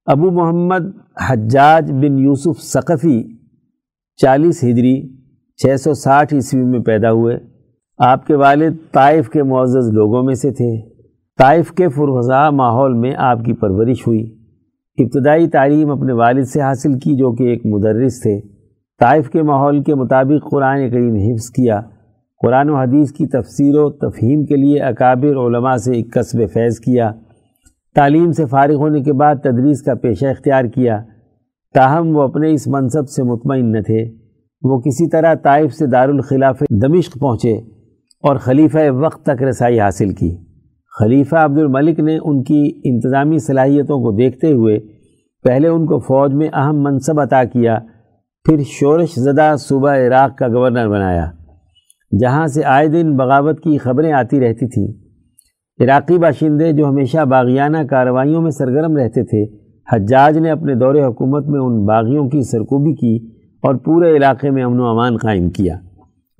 ابو محمد حجاج بن یوسف ثقفی چالیس ہجری چھ سو ساٹھ عیسوی میں پیدا ہوئے۔ آپ کے والد طائف کے معزز لوگوں میں سے تھے۔ طائف کے فرغذا ماحول میں آپ کی پرورش ہوئی۔ ابتدائی تعلیم اپنے والد سے حاصل کی جو کہ ایک مدرس تھے۔ طائف کے ماحول کے مطابق قرآن کریم حفظ کیا۔ قرآن و حدیث کی تفسیر و تفہیم کے لیے اکابر علماء سے ایک قصب فیض کیا۔ تعلیم سے فارغ ہونے کے بعد تدریس کا پیشہ اختیار کیا۔ تاہم وہ اپنے اس منصب سے مطمئن نہ تھے۔ وہ کسی طرح طائف سے دارالخلاف دمشق پہنچے اور خلیفہ وقت تک رسائی حاصل کی۔ خلیفہ عبد الملک نے ان کی انتظامی صلاحیتوں کو دیکھتے ہوئے پہلے ان کو فوج میں اہم منصب عطا کیا، پھر شورش زدہ صوبہ عراق کا گورنر بنایا، جہاں سے آئے دن بغاوت کی خبریں آتی رہتی تھیں۔ عراقی باشندے جو ہمیشہ باغیانہ کارروائیوں میں سرگرم رہتے تھے، حجاج نے اپنے دور حکومت میں ان باغیوں کی سرکوبی کی اور پورے علاقے میں امن و امان قائم کیا۔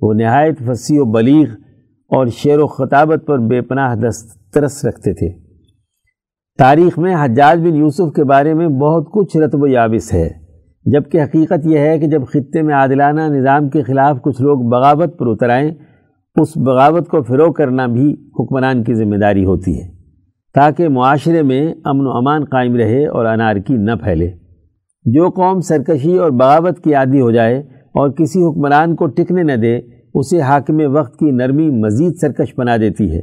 وہ نہایت فصیح و بلیغ اور شعر و خطابت پر بے پناہ دسترس رکھتے تھے۔ تاریخ میں حجاج بن یوسف کے بارے میں بہت کچھ رتب و یابس ہے، جبکہ حقیقت یہ ہے کہ جب خطے میں عادلانہ نظام کے خلاف کچھ لوگ بغاوت پر اتر آئیں، اس بغاوت کو فروغ کرنا بھی حکمران کی ذمہ داری ہوتی ہے، تاکہ معاشرے میں امن و امان قائم رہے اور انارکی نہ پھیلے۔ جو قوم سرکشی اور بغاوت کی عادی ہو جائے اور کسی حکمران کو ٹکنے نہ دے اسے حاکم وقت کی نرمی مزید سرکش بنا دیتی ہے۔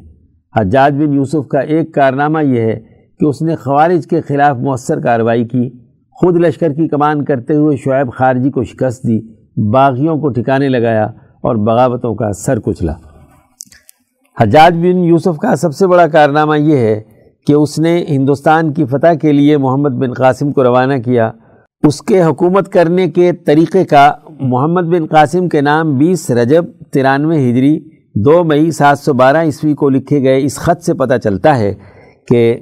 حجاج بن یوسف کا ایک کارنامہ یہ ہے کہ اس نے خوارج کے خلاف مؤثر کارروائی کی، خود لشکر کی کمان کرتے ہوئے شعیب خارجی کو شکست دی، باغیوں کو ٹھکانے لگایا اور بغاوتوں کا سر کچلا۔ حجاج بن یوسف کا سب سے بڑا کارنامہ یہ ہے کہ اس نے ہندوستان کی فتح کے لیے محمد بن قاسم کو روانہ کیا۔ اس کے حکومت کرنے کے طریقے کا محمد بن قاسم کے نام بیس رجب ترانوے ہجری دو مئی سات سو بارہ عیسوی کو لکھے گئے اس خط سے پتہ چلتا ہے کہ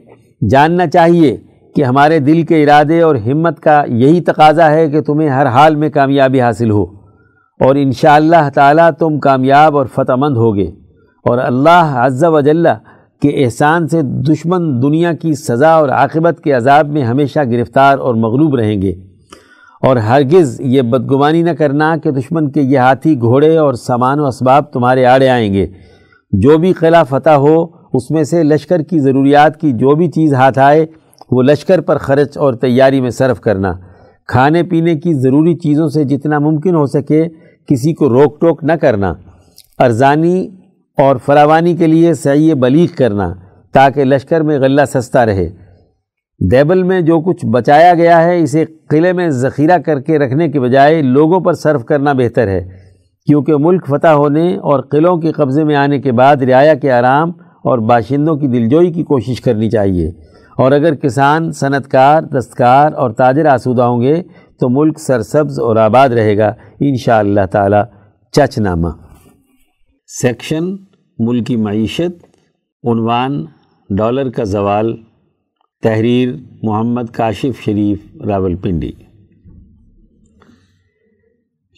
جاننا چاہیے کہ ہمارے دل کے ارادے اور ہمت کا یہی تقاضا ہے کہ تمہیں ہر حال میں کامیابی حاصل ہو اور انشاءاللہ اللہ تعالیٰ تم کامیاب اور فتح مند ہوگے اور اللہ عز و جلہ کے احسان سے دشمن دنیا کی سزا اور عاقبت کے عذاب میں ہمیشہ گرفتار اور مغلوب رہیں گے۔ اور ہرگز یہ بدگمانی نہ کرنا کہ دشمن کے یہ ہاتھی گھوڑے اور سامان و اسباب تمہارے آڑے آئیں گے۔ جو بھی قلعہ فتح ہو، اس میں سے لشکر کی ضروریات کی جو بھی چیز ہاتھ آئے، وہ لشکر پر خرچ اور تیاری میں صرف کرنا۔ کھانے پینے کی ضروری چیزوں سے جتنا ممکن ہو سکے، کسی کو روک ٹوک نہ کرنا۔ ارزانی اور فراوانی کے لیے صحیح بلیغ کرنا تاکہ لشکر میں غلہ سستا رہے۔ دیبل میں جو کچھ بچایا گیا ہے، اسے قلعے میں ذخیرہ کر کے رکھنے کے بجائے لوگوں پر صرف کرنا بہتر ہے، کیونکہ ملک فتح ہونے اور قلعوں کے قبضے میں آنے کے بعد رعایا کے آرام اور باشندوں کی دلجوئی کی کوشش کرنی چاہیے۔ اور اگر کسان صنعت کار دستکار اور تاجر آسودہ ہوں گے، تو ملک سرسبز اور آباد رہے گا۔ انشاءاللہ اللہ تعالی چچ نامہ سیکشن، ملکی معیشت، عنوان، ڈالر کا زوال۔ تحریر محمد کاشف شریف راول پنڈی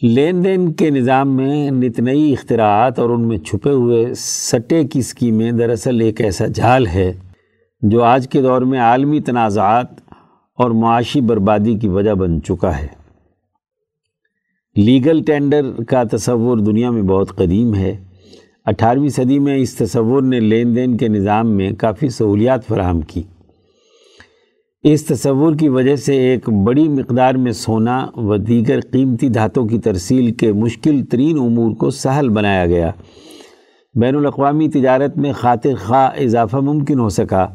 لین دین کے نظام میں نت نئی اختراعات اور ان میں چھپے ہوئے سٹے کی اسکیمیں دراصل ایک ایسا جھال ہے جو آج کے دور میں عالمی تنازعات اور معاشی بربادی کی وجہ بن چکا ہے۔ لیگل ٹینڈر کا تصور دنیا میں بہت قدیم ہے۔ اٹھارہویں صدی میں اس تصور نے لین دین کے نظام میں کافی سہولیات فراہم کی۔ اس تصور کی وجہ سے ایک بڑی مقدار میں سونا و دیگر قیمتی دھاتوں کی ترسیل کے مشکل ترین امور کو سہل بنایا گیا۔ بین الاقوامی تجارت میں خاطر خواہ اضافہ ممکن ہو سکا،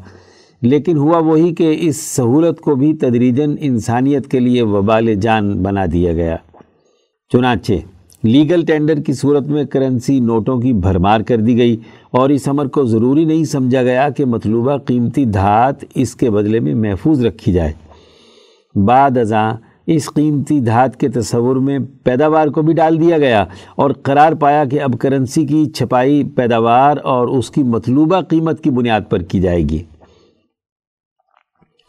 لیکن ہوا وہی کہ اس سہولت کو بھی تدریجاً انسانیت کے لیے وبال جان بنا دیا گیا۔ چنانچہ لیگل ٹینڈر کی صورت میں کرنسی نوٹوں کی بھرمار کر دی گئی اور اس عمر کو ضروری نہیں سمجھا گیا کہ مطلوبہ قیمتی دھات اس کے بدلے میں محفوظ رکھی جائے۔ بعد ازاں اس قیمتی دھات کے تصور میں پیداوار کو بھی ڈال دیا گیا اور قرار پایا کہ اب کرنسی کی چھپائی پیداوار اور اس کی مطلوبہ قیمت کی بنیاد پر کی جائے گی۔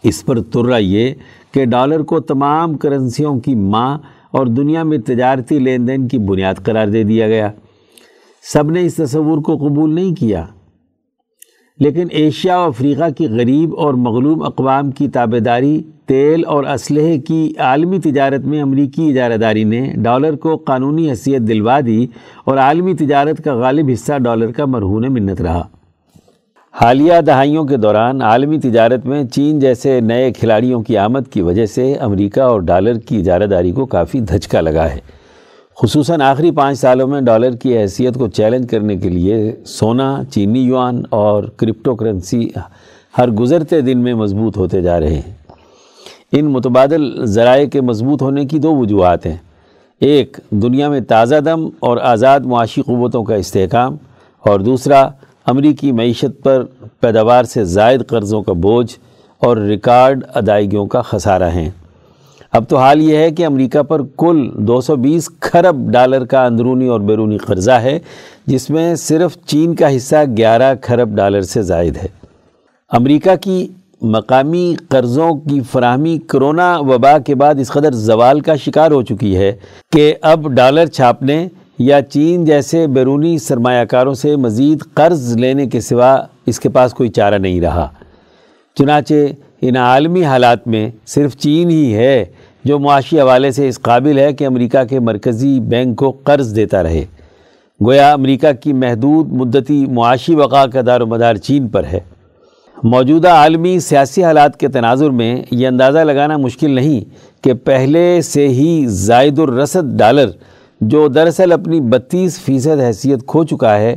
اس پر ترہ یہ کہ ڈالر کو تمام کرنسیوں کی ماں اور دنیا میں تجارتی لین دین کی بنیاد قرار دے دیا گیا۔ سب نے اس تصور کو قبول نہیں کیا۔ لیکن ایشیا و افریقہ کی غریب اور مغلوب اقوام کی تابے داری، تیل اور اسلحے کی عالمی تجارت میں امریکی اجارہ داری نے ڈالر کو قانونی حیثیت دلوا دی اور عالمی تجارت کا غالب حصہ ڈالر کا مرہون منت رہا۔ حالیہ دہائیوں کے دوران عالمی تجارت میں چین جیسے نئے کھلاڑیوں کی آمد کی وجہ سے امریکہ اور ڈالر کی اجارہ داری کو کافی دھچکا لگا ہے۔ خصوصاً آخری پانچ سالوں میں ڈالر کی حیثیت کو چیلنج کرنے کے لیے سونا، چینی یوان اور کرپٹو کرنسی ہر گزرتے دن میں مضبوط ہوتے جا رہے ہیں۔ ان متبادل ذرائع کے مضبوط ہونے کی دو وجوہات ہیں۔ ایک، دنیا میں تازہ دم اور آزاد معاشی قوتوں کا استحکام۔ اور دوسرا امریکی معیشت پر پیداوار سے زائد قرضوں کا بوجھ اور ریکارڈ ادائیگیوں کا خسارہ ہیں۔ اب تو حال یہ ہے کہ امریکہ پر کل دو سو بیس کھرب ڈالر کا اندرونی اور بیرونی قرضہ ہے، جس میں صرف چین کا حصہ گیارہ کھرب ڈالر سے زائد ہے۔ امریکہ کی مقامی قرضوں کی فراہمی کرونا وبا کے بعد اس قدر زوال کا شکار ہو چکی ہے کہ اب ڈالر چھاپنے یا چین جیسے بیرونی سرمایہ کاروں سے مزید قرض لینے کے سوا اس کے پاس کوئی چارہ نہیں رہا۔ چنانچہ ان عالمی حالات میں صرف چین ہی ہے جو معاشی حوالے سے اس قابل ہے کہ امریکہ کے مرکزی بینک کو قرض دیتا رہے۔ گویا امریکہ کی محدود مدتی معاشی بقا کا دار و مدار چین پر ہے۔ موجودہ عالمی سیاسی حالات کے تناظر میں یہ اندازہ لگانا مشکل نہیں کہ پہلے سے ہی زائد الرسد ڈالر جو دراصل اپنی بتیس فیصد حیثیت کھو چکا ہے،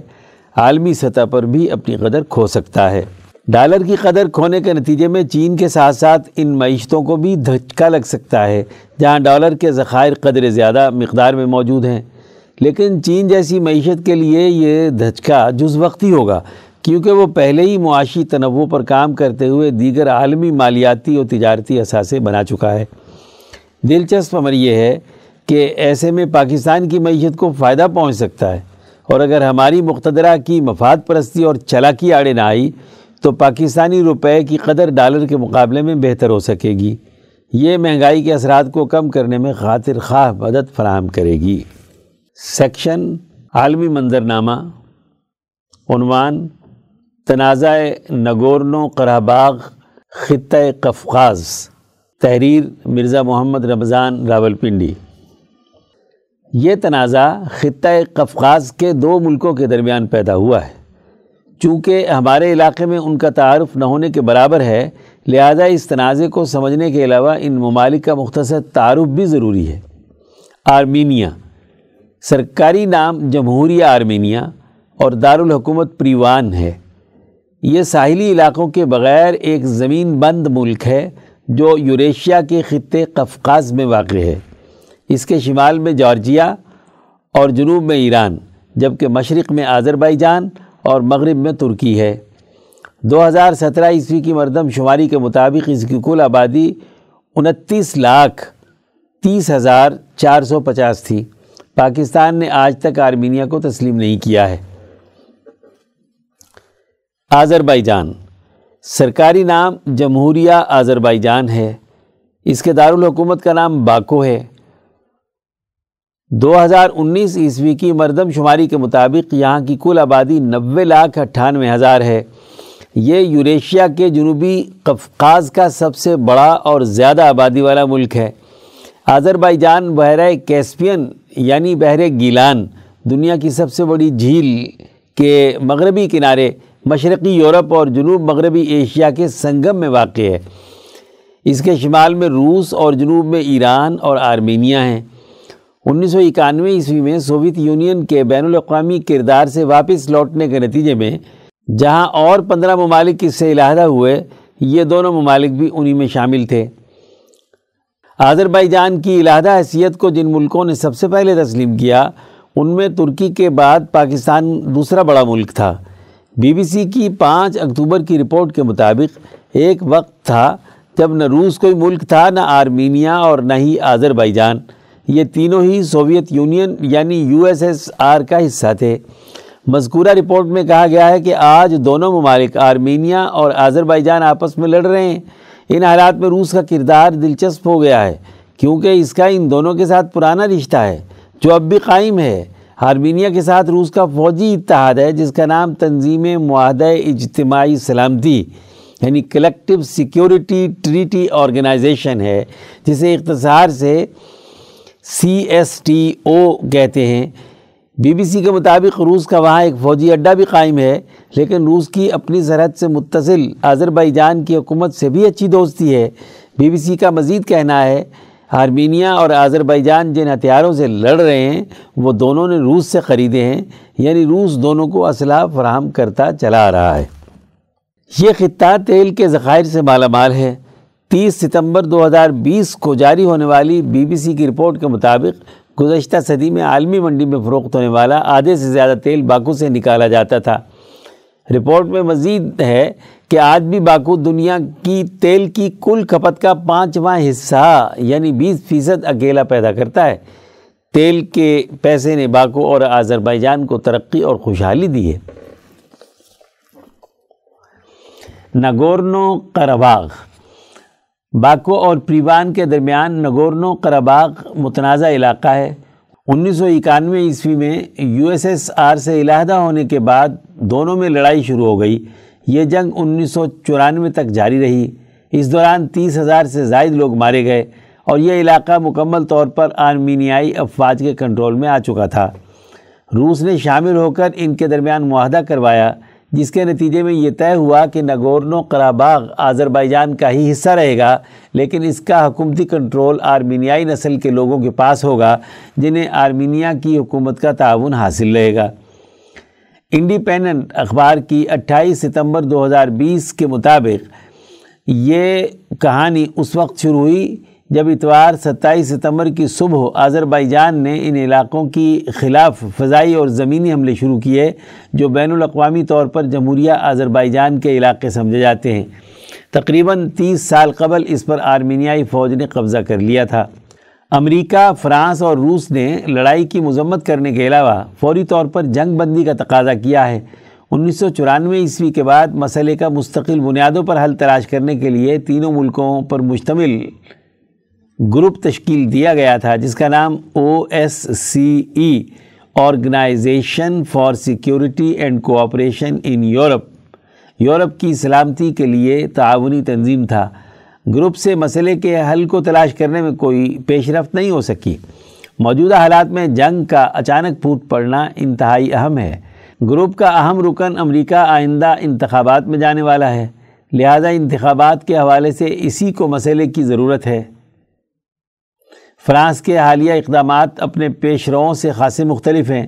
عالمی سطح پر بھی اپنی قدر کھو سکتا ہے۔ ڈالر کی قدر کھونے کے نتیجے میں چین کے ساتھ ساتھ ان معیشتوں کو بھی دھچکا لگ سکتا ہے، جہاں ڈالر کے ذخائر قدر زیادہ مقدار میں موجود ہیں۔ لیکن چین جیسی معیشت کے لیے یہ دھچکا جز وقتی ہوگا، کیونکہ وہ پہلے ہی معاشی تنوع پر کام کرتے ہوئے دیگر عالمی مالیاتی اور تجارتی اثاثے بنا چکا ہے۔ دلچسپ عمر یہ ہے کہ ایسے میں پاکستان کی معیشت کو فائدہ پہنچ سکتا ہے۔ اور اگر ہماری مقتدرہ کی مفاد پرستی اور چلاکی آڑے نہ آئی، تو پاکستانی روپے کی قدر ڈالر کے مقابلے میں بہتر ہو سکے گی۔ یہ مہنگائی کے اثرات کو کم کرنے میں خاطر خواہ مدد فراہم کرے گی۔ سیکشن، عالمی منظرنامہ۔ عنوان، تنازع نگورنو قراباغ خطۂ قفقاز۔ تحریر، مرزا محمد رمضان راول پنڈی یہ تنازع خطۂ قفقاز کے دو ملکوں کے درمیان پیدا ہوا ہے۔ چونکہ ہمارے علاقے میں ان کا تعارف نہ ہونے کے برابر ہے، لہذا اس تنازع کو سمجھنے کے علاوہ ان ممالک کا مختصر تعارف بھی ضروری ہے۔ آرمینیا، سرکاری نام جمہوریہ آرمینیا اور دارالحکومت پریوان ہے۔ یہ ساحلی علاقوں کے بغیر ایک زمین بند ملک ہے جو یوریشیا کے خطے قفقاز میں واقع ہے۔ اس کے شمال میں جارجیا اور جنوب میں ایران، جبکہ مشرق میں آذربائی جان اور مغرب میں ترکی ہے۔ دو ہزار سترہ عیسوی کی مردم شماری کے مطابق اس کی کل آبادی انتیس لاکھ تیس ہزار چار سو پچاس تھی۔ پاکستان نے آج تک آرمینیا کو تسلیم نہیں کیا ہے۔ آذربائی جان سرکاری نام جمہوریہ آذربائی جان ہے۔ اس کے دارالحکومت کا نام باکو ہے۔ دو ہزار انیس عیسوی کی مردم شماری کے مطابق یہاں کی کل آبادی نوے لاکھ اٹھانوے ہزار ہے۔ یہ یوریشیا کے جنوبی قفقاز کا سب سے بڑا اور زیادہ آبادی والا ملک ہے۔ آذربائی جان بحرۂ کیسپین یعنی بحر گیلان دنیا کی سب سے بڑی جھیل کے مغربی کنارے مشرقی یورپ اور جنوب مغربی ایشیا کے سنگم میں واقع ہے۔ اس کے شمال میں روس اور جنوب میں ایران اور آرمینیا ہیں۔ انیس سو اکانوے عیسوی میں سوویت یونین کے بین الاقوامی کردار سے واپس لوٹنے کے نتیجے میں، جہاں اور پندرہ ممالک اس سے علیحدہ ہوئے، یہ دونوں ممالک بھی انہی میں شامل تھے۔ آذربائی جان کی علیحدہ حیثیت کو جن ملکوں نے سب سے پہلے تسلیم کیا، ان میں ترکی کے بعد پاکستان دوسرا بڑا ملک تھا۔ بی بی سی کی پانچ اکتوبر کی رپورٹ کے مطابق ایک وقت تھا جب نہ روس کوئی ملک تھا، نہ آرمینیا اور نہ ہی آذربائی جان یہ تینوں ہی سوویت یونین یعنی یو ایس ایس آر کا حصہ تھے۔ مذکورہ رپورٹ میں کہا گیا ہے کہ آج دونوں ممالک آرمینیا اور آذربائی جان آپس میں لڑ رہے ہیں۔ ان حالات میں روس کا کردار دلچسپ ہو گیا ہے، کیونکہ اس کا ان دونوں کے ساتھ پرانا رشتہ ہے، جو اب بھی قائم ہے۔ آرمینیا کے ساتھ روس کا فوجی اتحاد ہے، جس کا نام تنظیم معاہدہ اجتماعی سلامتی یعنی کلیکٹیو سیکیورٹی ٹریٹی آرگنائزیشن ہے، جسے اختصار سے سی ایس ٹی او کہتے ہیں۔ بی بی سی کے مطابق روس کا وہاں ایک فوجی اڈہ بھی قائم ہے، لیکن روس کی اپنی سرحد سے متصل آذربائی جان کی حکومت سے بھی اچھی دوستی ہے۔ بی بی سی کا مزید کہنا ہے، آرمینیا اور آذربائی جان جن ہتھیاروں سے لڑ رہے ہیں، وہ دونوں نے روس سے خریدے ہیں۔ یعنی روس دونوں کو اسلحہ فراہم کرتا چلا رہا ہے۔ یہ خطہ تیل کے ذخائر سے مالا مال ہے۔ تیس ستمبر دو ہزار بیس کو جاری ہونے والی بی بی سی کی رپورٹ کے مطابق گزشتہ صدی میں عالمی منڈی میں فروخت ہونے والا آدھے سے زیادہ تیل باکو سے نکالا جاتا تھا۔ رپورٹ میں مزید ہے کہ آج بھی باکو دنیا کی تیل کی کل کھپت کا پانچواں حصہ یعنی بیس فیصد اکیلا پیدا کرتا ہے۔ تیل کے پیسے نے باکو اور آذربائیجان کو ترقی اور خوشحالی دی ہے۔ نگورنو قرباغ باکو اور پریوان کے درمیان نگورنو قرباغ متنازع علاقہ ہے۔ انیس سو اکانوے عیسوی میں یو ایس ایس آر سے علیحدہ ہونے کے بعد دونوں میں لڑائی شروع ہو گئی۔ یہ جنگ انیس سو چورانوے تک جاری رہی۔ اس دوران تیس ہزار سے زائد لوگ مارے گئے اور یہ علاقہ مکمل طور پر آرمینیائی افواج کے کنٹرول میں آ چکا تھا۔ روس نے شامل ہو کر ان کے درمیان معاہدہ کروایا۔ جس کے نتیجے میں یہ طے ہوا کہ نگورنو قراباغ آذربائیجان کا ہی حصہ رہے گا، لیکن اس کا حکومتی کنٹرول آرمینیائی نسل کے لوگوں کے پاس ہوگا، جنہیں آرمینیا کی حکومت کا تعاون حاصل رہے گا۔ انڈیپینڈنٹ اخبار کی اٹھائیس ستمبر دو ہزار بیس کے مطابق یہ کہانی اس وقت شروع ہوئی جب اتوار ستائیس ستمبر کی صبح آذربائیجان نے ان علاقوں کی خلاف فضائی اور زمینی حملے شروع کیے، جو بین الاقوامی طور پر جمہوریہ آذربائیجان کے علاقے سمجھے جاتے ہیں۔ تقریباً تیس سال قبل اس پر آرمینیائی فوج نے قبضہ کر لیا تھا۔ امریکہ، فرانس اور روس نے لڑائی کی مذمت کرنے کے علاوہ فوری طور پر جنگ بندی کا تقاضا کیا ہے۔ انیس سو چورانوے عیسوی کے بعد مسئلے کا مستقل بنیادوں پر حل تلاش کرنے کے لیے تینوں ملکوں پر مشتمل گروپ تشکیل دیا گیا تھا، جس کا نام O S C E organization for security and cooperation in Europe Europe کی سلامتی کے لیے تعاونی تنظیم تھا۔ گروپ سے مسئلے کے حل کو تلاش کرنے میں کوئی پیش رفت نہیں ہو سکی۔ موجودہ حالات میں جنگ کا اچانک پھوٹ پڑنا انتہائی اہم ہے۔ گروپ کا اہم رکن امریکہ آئندہ انتخابات میں جانے والا ہے۔ لہذا انتخابات کے حوالے سے اسی کو مسئلے کی ضرورت ہے۔ فرانس کے حالیہ اقدامات اپنے پیش روؤں سے خاصے مختلف ہیں۔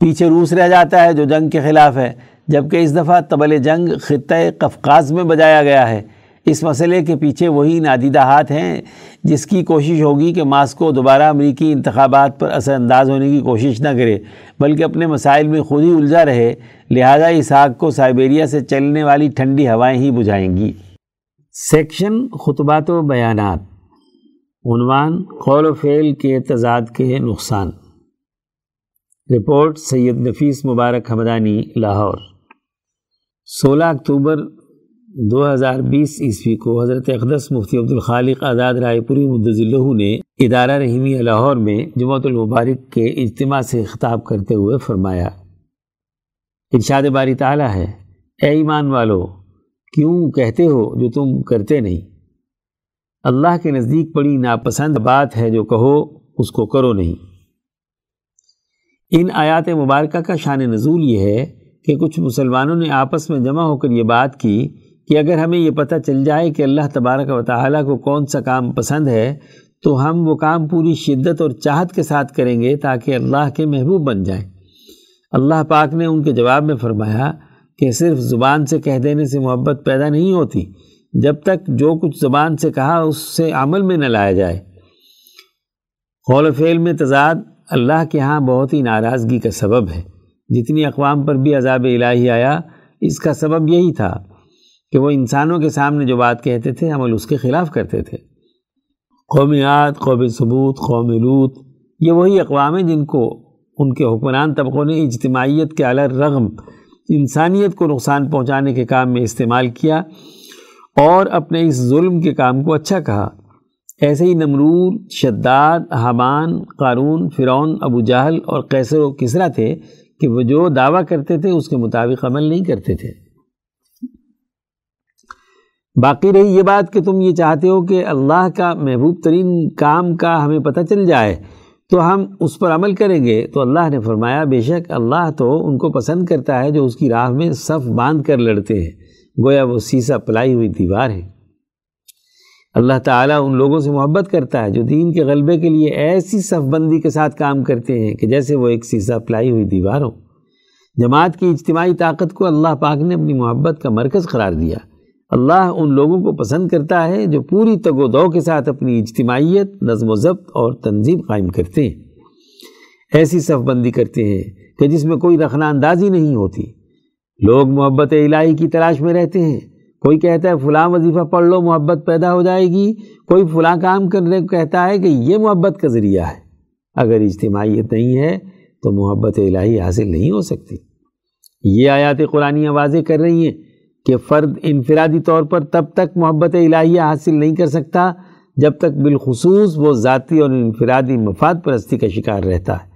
پیچھے روس رہ جاتا ہے جو جنگ کے خلاف ہے، جبکہ اس دفعہ طبل جنگ خطۂ قفقاز میں بجایا گیا ہے۔ اس مسئلے کے پیچھے وہی نادیدہ ہاتھ ہیں جس کی کوشش ہوگی کہ ماسکو دوبارہ امریکی انتخابات پر اثر انداز ہونے کی کوشش نہ کرے، بلکہ اپنے مسائل میں خود ہی الجھا رہے۔ لہذا اس آگ کو سائبیریا سے چلنے والی ٹھنڈی ہوائیں ہی بجھائیں گی۔ سیکشن خطبات و بیانات۔ عنوان قول و فعل کے تضاد کے نقصان۔ رپورٹ سید نفیس مبارک حمدانی، لاہور۔ سولہ اکتوبر دو ہزار بیس عیسوی کو حضرت اقدس مفتی عبدالخالق آزاد رائے پوری مدضلہ نے ادارہ رحیمی لاہور میں جمعۃ المبارک کے اجتماع سے خطاب کرتے ہوئے فرمایا، ارشاد باری تعالیٰ ہے، اے ایمان والو، کیوں کہتے ہو جو تم کرتے نہیں؟ اللہ کے نزدیک بڑی ناپسند بات ہے جو کہو، اس کو کرو نہیں۔ ان آیات مبارکہ کا شان نزول یہ ہے کہ کچھ مسلمانوں نے آپس میں جمع ہو کر یہ بات کی کہ اگر ہمیں یہ پتہ چل جائے کہ اللہ تبارک و تعالیٰ کو کون سا کام پسند ہے، تو ہم وہ کام پوری شدت اور چاہت کے ساتھ کریں گے تاکہ اللہ کے محبوب بن جائیں۔ اللہ پاک نے ان کے جواب میں فرمایا کہ صرف زبان سے کہہ دینے سے محبت پیدا نہیں ہوتی جب تک جو کچھ زبان سے کہا اس سے عمل میں نہ لایا جائے۔ قول و فعل میں تضاد اللہ کے ہاں بہت ہی ناراضگی کا سبب ہے۔ جتنی اقوام پر بھی عذاب الہی آیا، اس کا سبب یہی تھا کہ وہ انسانوں کے سامنے جو بات کہتے تھے، عمل اس کے خلاف کرتے تھے۔ قومیات قوم ثبوت، قوم لوت یہ وہی اقوام ہیں جن کو ان کے حکمران طبقوں نے اجتماعیت کے اعلی رغم انسانیت کو نقصان پہنچانے کے کام میں استعمال کیا۔ اور اپنے اس ظلم کے کام کو اچھا کہا۔ ایسے ہی نمرود، شداد، حمان، قارون، فرعون، ابو جہل اور قیصر و کسرا تھے کہ وہ جو دعویٰ کرتے تھے اس کے مطابق عمل نہیں کرتے تھے۔ باقی رہی یہ بات کہ تم یہ چاہتے ہو کہ اللہ کا محبوب ترین کام کا ہمیں پتہ چل جائے، تو ہم اس پر عمل کریں گے۔ تو اللہ نے فرمایا، بے شک اللہ تو ان کو پسند کرتا ہے جو اس کی راہ میں صف باندھ کر لڑتے ہیں۔ گویا وہ سیسا پلائی ہوئی دیوار ہے۔ اللہ تعالیٰ ان لوگوں سے محبت کرتا ہے جو دین کے غلبے کے لیے ایسی صف بندی کے ساتھ کام کرتے ہیں کہ جیسے وہ ایک سیسا پلائی ہوئی دیوار ہو۔ جماعت کی اجتماعی طاقت کو اللہ پاک نے اپنی محبت کا مرکز قرار دیا۔ اللہ ان لوگوں کو پسند کرتا ہے جو پوری تگ و دو کے ساتھ اپنی اجتماعیت، نظم و ضبط اور تنظیم قائم کرتے ہیں۔ ایسی صف بندی کرتے ہیں کہ جس میں کوئی رخنا اندازی نہیں ہوتی۔ لوگ محبت الہی کی تلاش میں رہتے ہیں۔ کوئی کہتا ہے فلاں وظیفہ پڑھ لو، محبت پیدا ہو جائے گی۔ کوئی فلاں کام کرنے کو کہتا ہے کہ یہ محبت کا ذریعہ ہے۔ اگر اجتماعیت نہیں ہے تو محبت الہی حاصل نہیں ہو سکتی۔ یہ آیات قرآن واضح کر رہی ہیں کہ فرد انفرادی طور پر تب تک محبت الہیہ حاصل نہیں کر سکتا جب تک بالخصوص وہ ذاتی اور انفرادی مفاد پرستی کا شکار رہتا ہے۔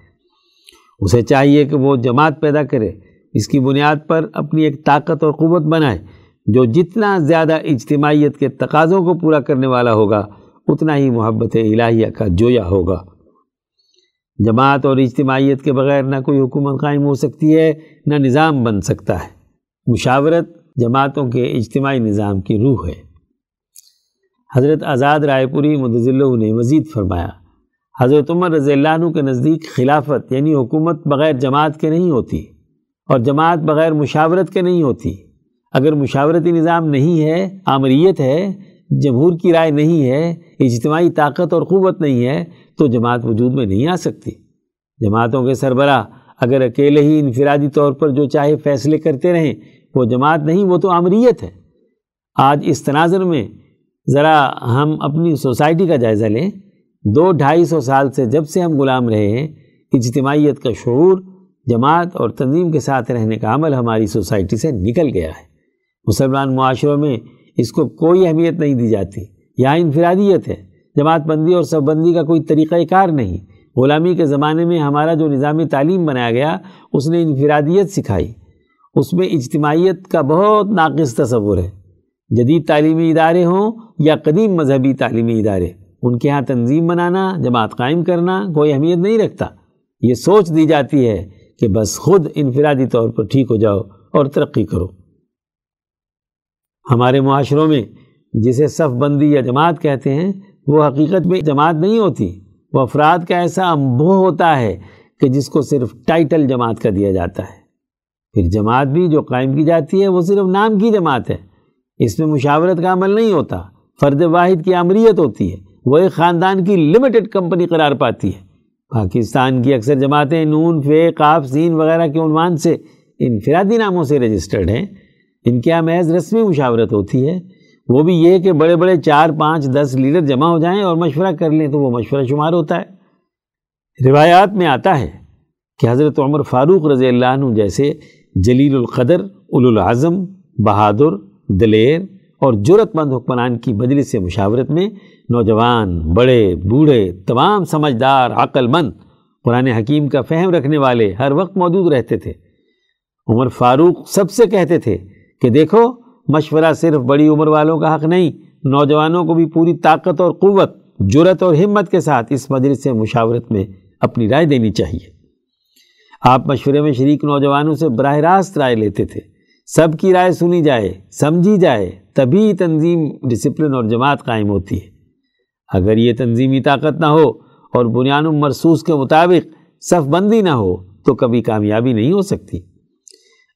اسے چاہیے کہ وہ جماعت پیدا کرے۔ اس کی بنیاد پر اپنی ایک طاقت اور قوت بنائے جو جتنا زیادہ اجتماعیت کے تقاضوں کو پورا کرنے والا ہوگا، اتنا ہی محبت الہیہ کا جویا ہوگا۔ جماعت اور اجتماعیت کے بغیر نہ کوئی حکومت قائم ہو سکتی ہے، نہ نظام بن سکتا ہے۔ مشاورت جماعتوں کے اجتماعی نظام کی روح ہے۔ حضرت آزاد رائے پوری مدضلہ نے مزید فرمایا، حضرت عمر رضی اللہ عنہ کے نزدیک خلافت یعنی حکومت بغیر جماعت کے نہیں ہوتی۔ اور جماعت بغیر مشاورت کے نہیں ہوتی۔ اگر مشاورتی نظام نہیں ہے، آمریت ہے، جمہور کی رائے نہیں ہے، اجتماعی طاقت اور قوت نہیں ہے، تو جماعت وجود میں نہیں آ سکتی۔ جماعتوں کے سربراہ اگر اکیلے ہی انفرادی طور پر جو چاہے فیصلے کرتے رہیں، وہ جماعت نہیں، وہ تو آمریت ہے۔ آج اس تناظر میں ذرا ہم اپنی سوسائٹی کا جائزہ لیں۔ دو ڈھائی سو سال سے جب سے ہم غلام رہے ہیں، اجتماعیت کا شعور جماعت اور تنظیم کے ساتھ رہنے کا عمل ہماری سوسائٹی سے نکل گیا ہے۔ مسلمان معاشروں میں اس کو کوئی اہمیت نہیں دی جاتی۔ یہاں انفرادیت ہے۔ جماعت بندی اور سب بندی کا کوئی طریقہ کار نہیں۔ غلامی کے زمانے میں ہمارا جو نظامی تعلیم بنایا گیا، اس نے انفرادیت سکھائی۔ اس میں اجتماعیت کا بہت ناقص تصور ہے۔ جدید تعلیمی ادارے ہوں یا قدیم مذہبی تعلیمی ادارے، ان کے ہاں تنظیم بنانا، جماعت قائم کرنا کوئی اہمیت نہیں رکھتا۔ یہ سوچ دی جاتی ہے کہ بس خود انفرادی طور پر ٹھیک ہو جاؤ اور ترقی کرو۔ ہمارے معاشروں میں جسے صف بندی یا جماعت کہتے ہیں، وہ حقیقت میں جماعت نہیں ہوتی۔ وہ افراد کا ایسا امبو ہوتا ہے کہ جس کو صرف ٹائٹل جماعت کا دیا جاتا ہے۔ پھر جماعت بھی جو قائم کی جاتی ہے، وہ صرف نام کی جماعت ہے۔ اس میں مشاورت کا عمل نہیں ہوتا۔ فرد واحد کی امریت ہوتی ہے۔ وہ ایک خاندان کی لمیٹڈ کمپنی قرار پاتی ہے۔ پاکستان کی اکثر جماعتیں نون فے قاف سین وغیرہ کے عنوان سے انفرادی ناموں سے رجسٹرڈ ہیں۔ ان کے یہاں محض رسمی مشاورت ہوتی ہے۔ وہ بھی یہ کہ بڑے بڑے چار، پانچ، دس لیڈر جمع ہو جائیں اور مشورہ کر لیں تو وہ مشورہ شمار ہوتا ہے۔ روایات میں آتا ہے کہ حضرت عمر فاروق رضی اللہ عنہ جیسے جلیل القدر العظم بہادر، دلیر اور جرت مند حکمران کی مجلس سے مشاورت میں نوجوان، بڑے، بوڑھے، تمام سمجھدار عقل مند قرآن حکیم کا فہم رکھنے والے ہر وقت موجود رہتے تھے۔ عمر فاروق سب سے کہتے تھے کہ دیکھو، مشورہ صرف بڑی عمر والوں کا حق نہیں، نوجوانوں کو بھی پوری طاقت اور قوت جرت اور ہمت کے ساتھ اس مجلس سے مشاورت میں اپنی رائے دینی چاہیے۔ آپ مشورے میں شریک نوجوانوں سے براہ راست رائے لیتے تھے۔ سب کی رائے سنی جائے، سمجھی جائے، تبھی تنظیم ڈسپلن اور جماعت قائم ہوتی ہے۔ اگر یہ تنظیمی طاقت نہ ہو اور بنیاد مرسوس کے مطابق صف بندی نہ ہو تو کبھی کامیابی نہیں ہو سکتی۔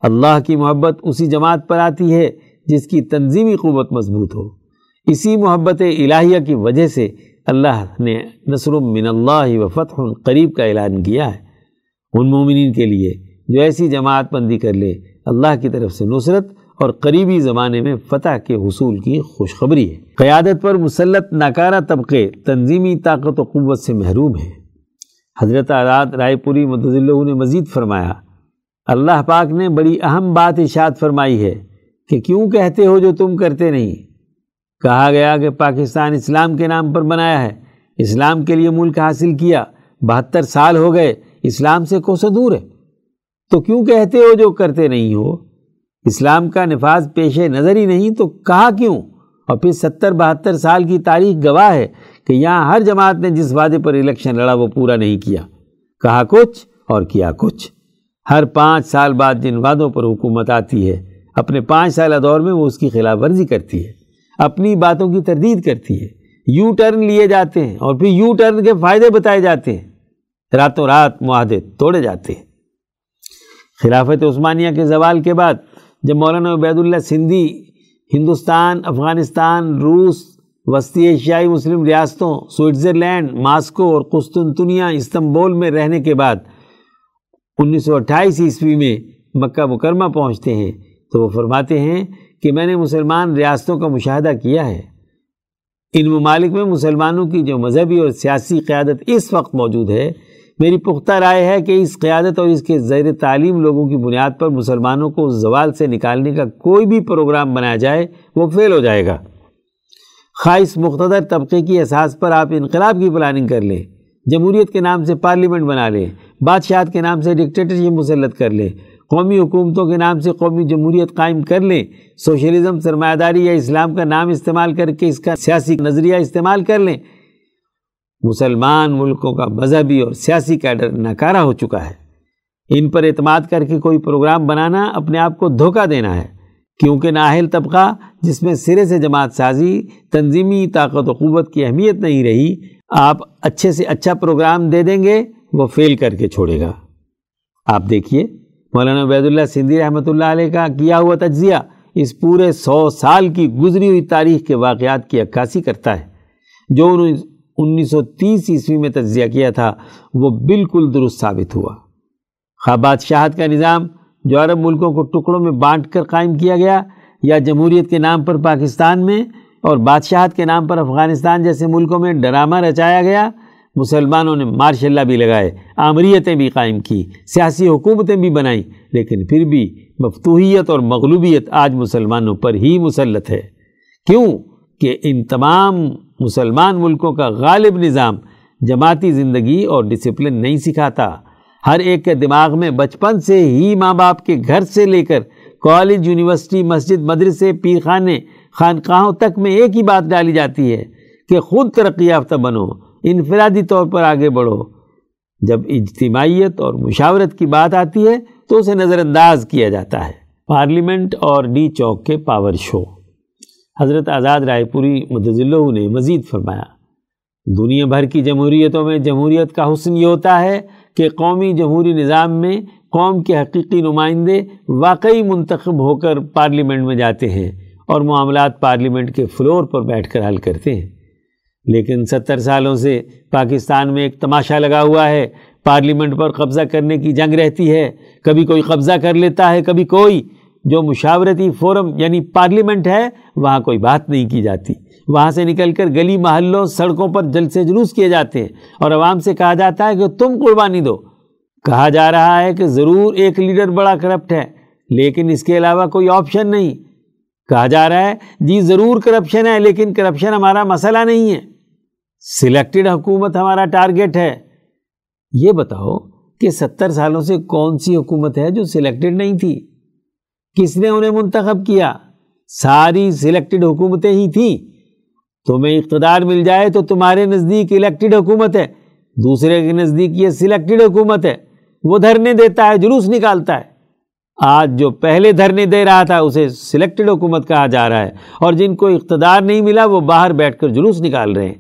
اللہ کی محبت اسی جماعت پر آتی ہے جس کی تنظیمی قوت مضبوط ہو۔ اسی محبت الہیہ کی وجہ سے اللہ نے نصر من اللہ و فتح قریب کا اعلان کیا ہے۔ ان مومنین کے لیے جو ایسی جماعت بندی کر لے، اللہ کی طرف سے نصرت اور قریبی زمانے میں فتح کے حصول کی خوشخبری ہے۔ قیادت پر مسلط ناکارہ طبقے تنظیمی طاقت و قوت سے محروم ہیں۔ حضرت آزاد رائے پوری متضلہ نے مزید فرمایا، اللہ پاک نے بڑی اہم بات اشاد فرمائی ہے کہ کیوں کہتے ہو جو تم کرتے نہیں؟ کہا گیا کہ پاکستان اسلام کے نام پر بنایا ہے۔ اسلام کے لیے ملک حاصل کیا، بہتر سال ہو گئے، اسلام سے کوسوں دور ہے۔ تو کیوں کہتے ہو جو کرتے نہیں ہو؟ اسلام کا نفاذ پیش نظر ہی نہیں تو کہا کیوں؟ اور پھر ستر بہتر سال کی تاریخ گواہ ہے کہ یہاں ہر جماعت نے جس وعدے پر الیکشن لڑا وہ پورا نہیں کیا۔ کہا کچھ اور کیا کچھ۔ ہر پانچ سال بعد جن وعدوں پر حکومت آتی ہے، اپنے پانچ سالہ دور میں وہ اس کی خلاف ورزی کرتی ہے، اپنی باتوں کی تردید کرتی ہے۔ یو ٹرن لیے جاتے ہیں اور پھر یو ٹرن کے فائدے بتائے جاتے ہیں۔ راتوں رات معاہدے توڑے جاتے ہیں۔ خلافت عثمانیہ کے زوال کے بعد جب مولانا عبید اللہ سندھی ہندوستان، افغانستان، روس، وسطی ایشیائی مسلم ریاستوں، سوئٹزرلینڈ، ماسکو اور قسطنطنیہ، استنبول میں رہنے کے بعد انیس سو اٹھائیس عیسوی میں مکہ مکرمہ پہنچتے ہیں تو وہ فرماتے ہیں کہ میں نے مسلمان ریاستوں کا مشاہدہ کیا ہے۔ ان ممالک میں مسلمانوں کی جو مذہبی اور سیاسی قیادت اس وقت موجود ہے میری پختہ رائے ہے کہ اس قیادت اور اس کے زیر تعلیم لوگوں کی بنیاد پر مسلمانوں کو زوال سے نکالنے کا کوئی بھی پروگرام بنایا جائے، وہ فیل ہو جائے گا۔ خواہش مقتدر طبقے کی احساس پر آپ انقلاب کی پلاننگ کر لیں، جمہوریت کے نام سے پارلیمنٹ بنا لیں، بادشاہت کے نام سے ڈکٹیٹرشپ مسلط کر لیں، قومی حکومتوں کے نام سے قومی جمہوریت قائم کر لیں سوشلزم سرمایہ داری یا اسلام کا نام استعمال کر کے اس کا سیاسی نظریہ استعمال کر لیں۔ مسلمان ملکوں کا مذہبی اور سیاسی کیڈر ناکارہ ہو چکا ہے۔ ان پر اعتماد کر کے کوئی پروگرام بنانا اپنے آپ کو دھوکہ دینا ہے۔ کیونکہ نااہل طبقہ جس میں سرے سے جماعت سازی، تنظیمی طاقت و قوت کی اہمیت نہیں رہی، آپ اچھے سے اچھا پروگرام دے دیں گے، وہ فیل کر کے چھوڑے گا۔ آپ دیکھیے، مولانا عبید اللہ سندھی رحمۃ اللہ علیہ کا کیا ہوا تجزیہ اس پورے سو سال کی گزری ہوئی تاریخ کے واقعات کی عکاسی کرتا ہے۔ جو انہوں انیس سو تیس عیسوی میں تجزیہ کیا تھا، وہ بالکل درست ثابت ہوا۔ خواہ بادشاہت کا نظام جو عرب ملکوں کو ٹکڑوں میں بانٹ کر قائم کیا گیا یا جمہوریت کے نام پر پاکستان میں اور بادشاہت کے نام پر افغانستان جیسے ملکوں میں ڈرامہ رچایا گیا، مسلمانوں نے ماشاء اللہ بھی لگائے، آمریتیں بھی قائم کی، سیاسی حکومتیں بھی بنائیں لیکن پھر بھی مفتوحیت اور مغلوبیت آج مسلمانوں پر ہی مسلط ہے۔ کیوں؟ کہ ان تمام مسلمان ملکوں کا غالب نظام جماعتی زندگی اور ڈسپلن نہیں سکھاتا۔ ہر ایک کے دماغ میں بچپن سے ہی ماں باپ کے گھر سے لے کر کالج، یونیورسٹی، مسجد، مدرسے، پیر خانے، خانقاہوں تک میں ایک ہی بات ڈالی جاتی ہے کہ خود ترقی یافتہ بنو، انفرادی طور پر آگے بڑھو۔ جب اجتماعیت اور مشاورت کی بات آتی ہے تو اسے نظر انداز کیا جاتا ہے۔ پارلیمنٹ اور ڈی چوک کے پاور شو۔ حضرت آزاد رائے پوری متضلع نے مزید فرمایا، دنیا بھر کی جمہوریتوں میں جمہوریت کا حسن یہ ہوتا ہے کہ قومی جمہوری نظام میں قوم کے حقیقی نمائندے واقعی منتخب ہو کر پارلیمنٹ میں جاتے ہیں اور معاملات پارلیمنٹ کے فلور پر بیٹھ کر حل کرتے ہیں۔ لیکن ستر سالوں سے پاکستان میں ایک تماشا لگا ہوا ہے، پارلیمنٹ پر قبضہ کرنے کی جنگ رہتی ہے۔ کبھی کوئی قبضہ کر لیتا ہے، کبھی کوئی جو مشاورتی فورم یعنی پارلیمنٹ ہے، وہاں کوئی بات نہیں کی جاتی۔ وہاں سے نکل کر گلی محلوں، سڑکوں پر جل سے جلوس کیے جاتے ہیں۔ اور عوام سے کہا جاتا ہے کہ تم قربانی دو۔ کہا جا رہا ہے کہ ضرور ایک لیڈر بڑا کرپٹ ہے، لیکن اس کے علاوہ کوئی آپشن نہیں۔ کہا جا رہا ہے جی ضرور کرپشن ہے، لیکن کرپشن ہمارا مسئلہ نہیں ہے۔ سلیکٹڈ حکومت ہمارا ٹارگٹ ہے۔ یہ بتاؤ کہ ستر سالوں سے کون سی حکومت ہے جو سلیکٹڈ نہیں تھی؟ کس نے انہیں منتخب کیا؟ ساری سلیکٹڈ حکومتیں ہی تھیں۔ تمہیں اقتدار مل جائے تو تمہارے نزدیک الیکٹڈ حکومت ہے۔ دوسرے کے نزدیک یہ سلیکٹڈ حکومت ہے۔ وہ دھرنے دیتا ہے، جلوس نکالتا ہے۔ آج جو پہلے دھرنے دے رہا تھا، اسے سلیکٹڈ حکومت کہا جا رہا ہے۔ اور جن کو اقتدار نہیں ملا، وہ باہر بیٹھ کر جلوس نکال رہے ہیں۔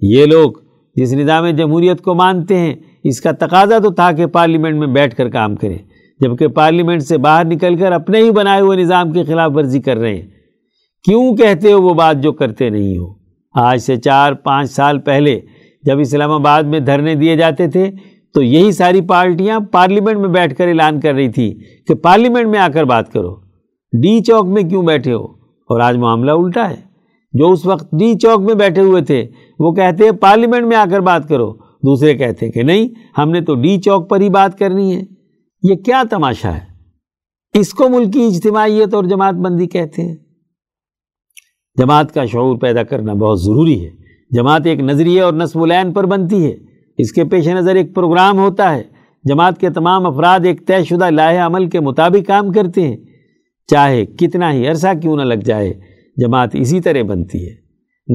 یہ لوگ جس نظام جمہوریت کو مانتے ہیں، اس کا تقاضا تو تھا کہ پارلیمنٹ میں بیٹھ کر کام کریں۔ جبکہ پارلیمنٹ سے باہر نکل کر اپنے ہی بنائے ہوئے نظام کی خلاف ورزی کر رہے ہیں۔ کیوں کہتے ہو وہ بات جو کرتے نہیں ہو؟ آج سے چار، پانچ سال پہلے جب اسلام آباد میں دھرنے دیے جاتے تھے، تو یہی ساری پارٹیاں پارلیمنٹ میں بیٹھ کر اعلان کر رہی تھی کہ پارلیمنٹ میں آ کر بات کرو۔ ڈی چوک میں کیوں بیٹھے ہو؟ اور آج معاملہ الٹا ہے۔ جو اس وقت ڈی چوک میں بیٹھے ہوئے تھے، وہ کہتے ہیں پارلیمنٹ میں آ کر بات کرو۔ دوسرے کہتے ہیں کہ نہیں، ہم نے تو ڈی چوک پر ہی بات کرنی ہے۔ یہ کیا تماشا ہے؟ اس کو ملکی اجتماعیت اور جماعت بندی کہتے ہیں؟ جماعت کا شعور پیدا کرنا بہت ضروری ہے۔ جماعت ایک نظریے اور نصب العین پر بنتی ہے۔ اس کے پیش نظر ایک پروگرام ہوتا ہے۔ جماعت کے تمام افراد ایک طے شدہ لاہ عمل کے مطابق کام کرتے ہیں۔ چاہے کتنا ہی عرصہ کیوں نہ لگ جائے، جماعت اسی طرح بنتی ہے۔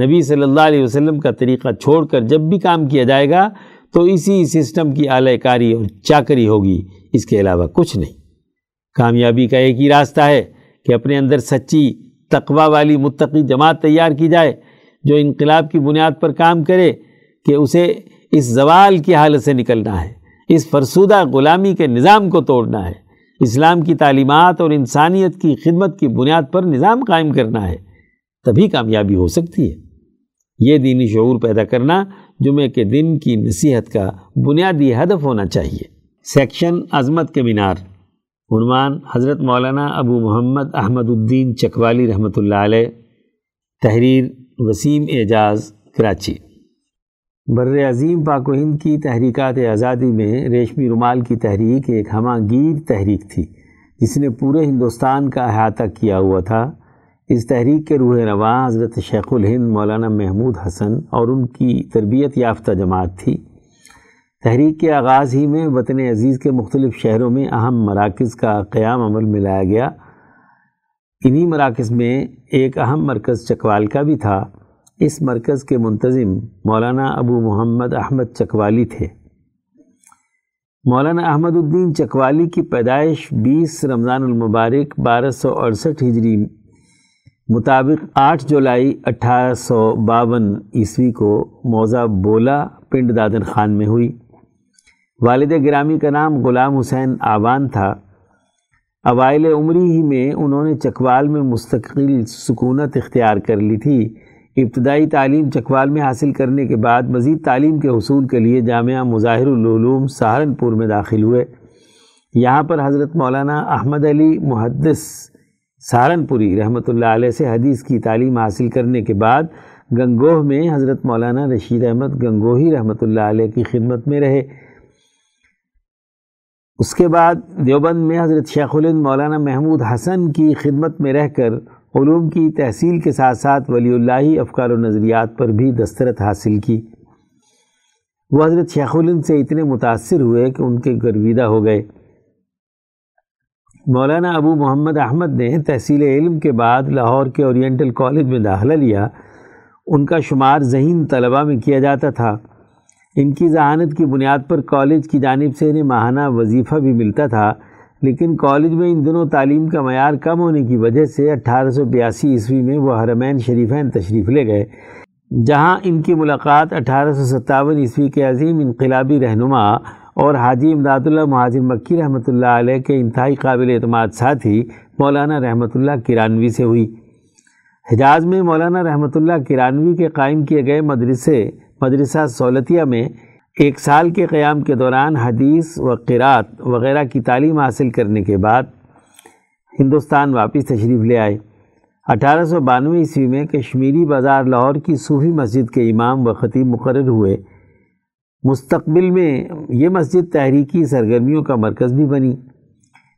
نبی صلی اللہ علیہ وسلم کا طریقہ چھوڑ کر جب بھی کام کیا جائے گا، تو اسی سسٹم کی اعلی کاری اور چاکری ہوگی۔ اس کے علاوہ کچھ نہیں۔ کامیابی کا ایک ہی راستہ ہے کہ اپنے اندر سچی تقوی والی متقی جماعت تیار کی جائے، جو انقلاب کی بنیاد پر کام کرے کہ اسے اس زوال کی حالت سے نکلنا ہے، اس فرسودہ غلامی کے نظام کو توڑنا ہے۔ اسلام کی تعلیمات اور انسانیت کی خدمت کی بنیاد پر نظام قائم کرنا ہے۔ تبھی کامیابی ہو سکتی ہے۔ یہ دینی شعور پیدا کرنا جمعے کے دن کی نصیحت کا بنیادی ہدف ہونا چاہیے۔ سیکشن عظمت کے مینار۔ عنوان حضرت مولانا ابو محمد احمد الدین چکوالی رحمۃ اللہ علیہ، تحریر وسیم اعجاز، کراچی۔ بر عظیم پاک و ہند کی تحریکات آزادی میں ریشمی رومال کی تحریک ایک ہمہ گیر تحریک تھی، جس نے پورے ہندوستان کا احاطہ کیا ہوا تھا۔ اس تحریک کے روح رواں حضرت شیخ الہند مولانا محمود حسن اور ان کی تربیت یافتہ جماعت تھی۔ تحریک کے آغاز ہی میں وطن عزیز کے مختلف شہروں میں اہم مراکز کا قیام عمل میں لایا گیا۔ انہی مراکز میں ایک اہم مرکز چکوال کا بھی تھا۔ اس مرکز کے منتظم مولانا ابو محمد احمد چکوالی تھے۔ مولانا احمد الدین چکوالی کی پیدائش بیس رمضان المبارک بارہ سو اڑسٹھ ہجری مطابق آٹھ جولائی اٹھارہ سو باون عیسوی کو موزہ بولا پنڈ دادن خان میں ہوئی۔ والد گرامی کا نام غلام حسین آوان تھا۔ اوائل عمری ہی میں انہوں نے چکوال میں مستقل سکونت اختیار کر لی تھی۔ ابتدائی تعلیم چکوال میں حاصل کرنے کے بعد مزید تعلیم کے حصول کے لیے جامعہ مظاہر العلوم سہارنپور میں داخل ہوئے۔ یہاں پر حضرت مولانا احمد علی محدث سہارنپوری رحمۃ اللہ علیہ سے حدیث کی تعلیم حاصل کرنے کے بعد گنگوہ میں حضرت مولانا رشید احمد گنگوہی رحمۃ اللہ علیہ کی خدمت میں رہے۔ اس کے بعد دیوبند میں حضرت شیخ الند مولانا محمود حسن کی خدمت میں رہ کر علوم کی تحصیل کے ساتھ ساتھ ولی اللہ افکار و نظریات پر بھی دسترت حاصل کی۔ وہ حضرت شیخ الند سے اتنے متاثر ہوئے کہ ان کے گرویدہ ہو گئے۔ مولانا ابو محمد احمد نے تحصیل علم کے بعد لاہور کے اورینٹل کالج میں داخلہ لیا۔ ان کا شمار ذہین طلبہ میں کیا جاتا تھا۔ ان کی ذہانت کی بنیاد پر کالج کی جانب سے انہیں ماہانہ وظیفہ بھی ملتا تھا، لیکن کالج میں ان دنوں تعلیم کا معیار کم ہونے کی وجہ سے اٹھارہ سو بیاسی عیسوی میں وہ حرمین شریفین تشریف لے گئے، جہاں ان کی ملاقات اٹھارہ سو ستاون عیسوی کے عظیم انقلابی رہنما اور حاجی امداد اللہ مہاجر مکی رحمۃ اللہ علیہ کے انتہائی قابل اعتماد ساتھی مولانا رحمۃ اللہ کرانوی سے ہوئی۔ حجاز میں مولانا رحمۃ اللہ کرانوی کے قائم کیے گئے مدرسے مدرسہ سولتیہ میں ایک سال کے قیام کے دوران حدیث و قرات وغیرہ کی تعلیم حاصل کرنے کے بعد ہندوستان واپس تشریف لے آئے۔ اٹھارہ سو بانوے عیسوی میں کشمیری بازار لاہور کی صوفی مسجد کے امام و خطیب مقرر ہوئے۔ مستقبل میں یہ مسجد تحریکی سرگرمیوں کا مرکز بھی بنی۔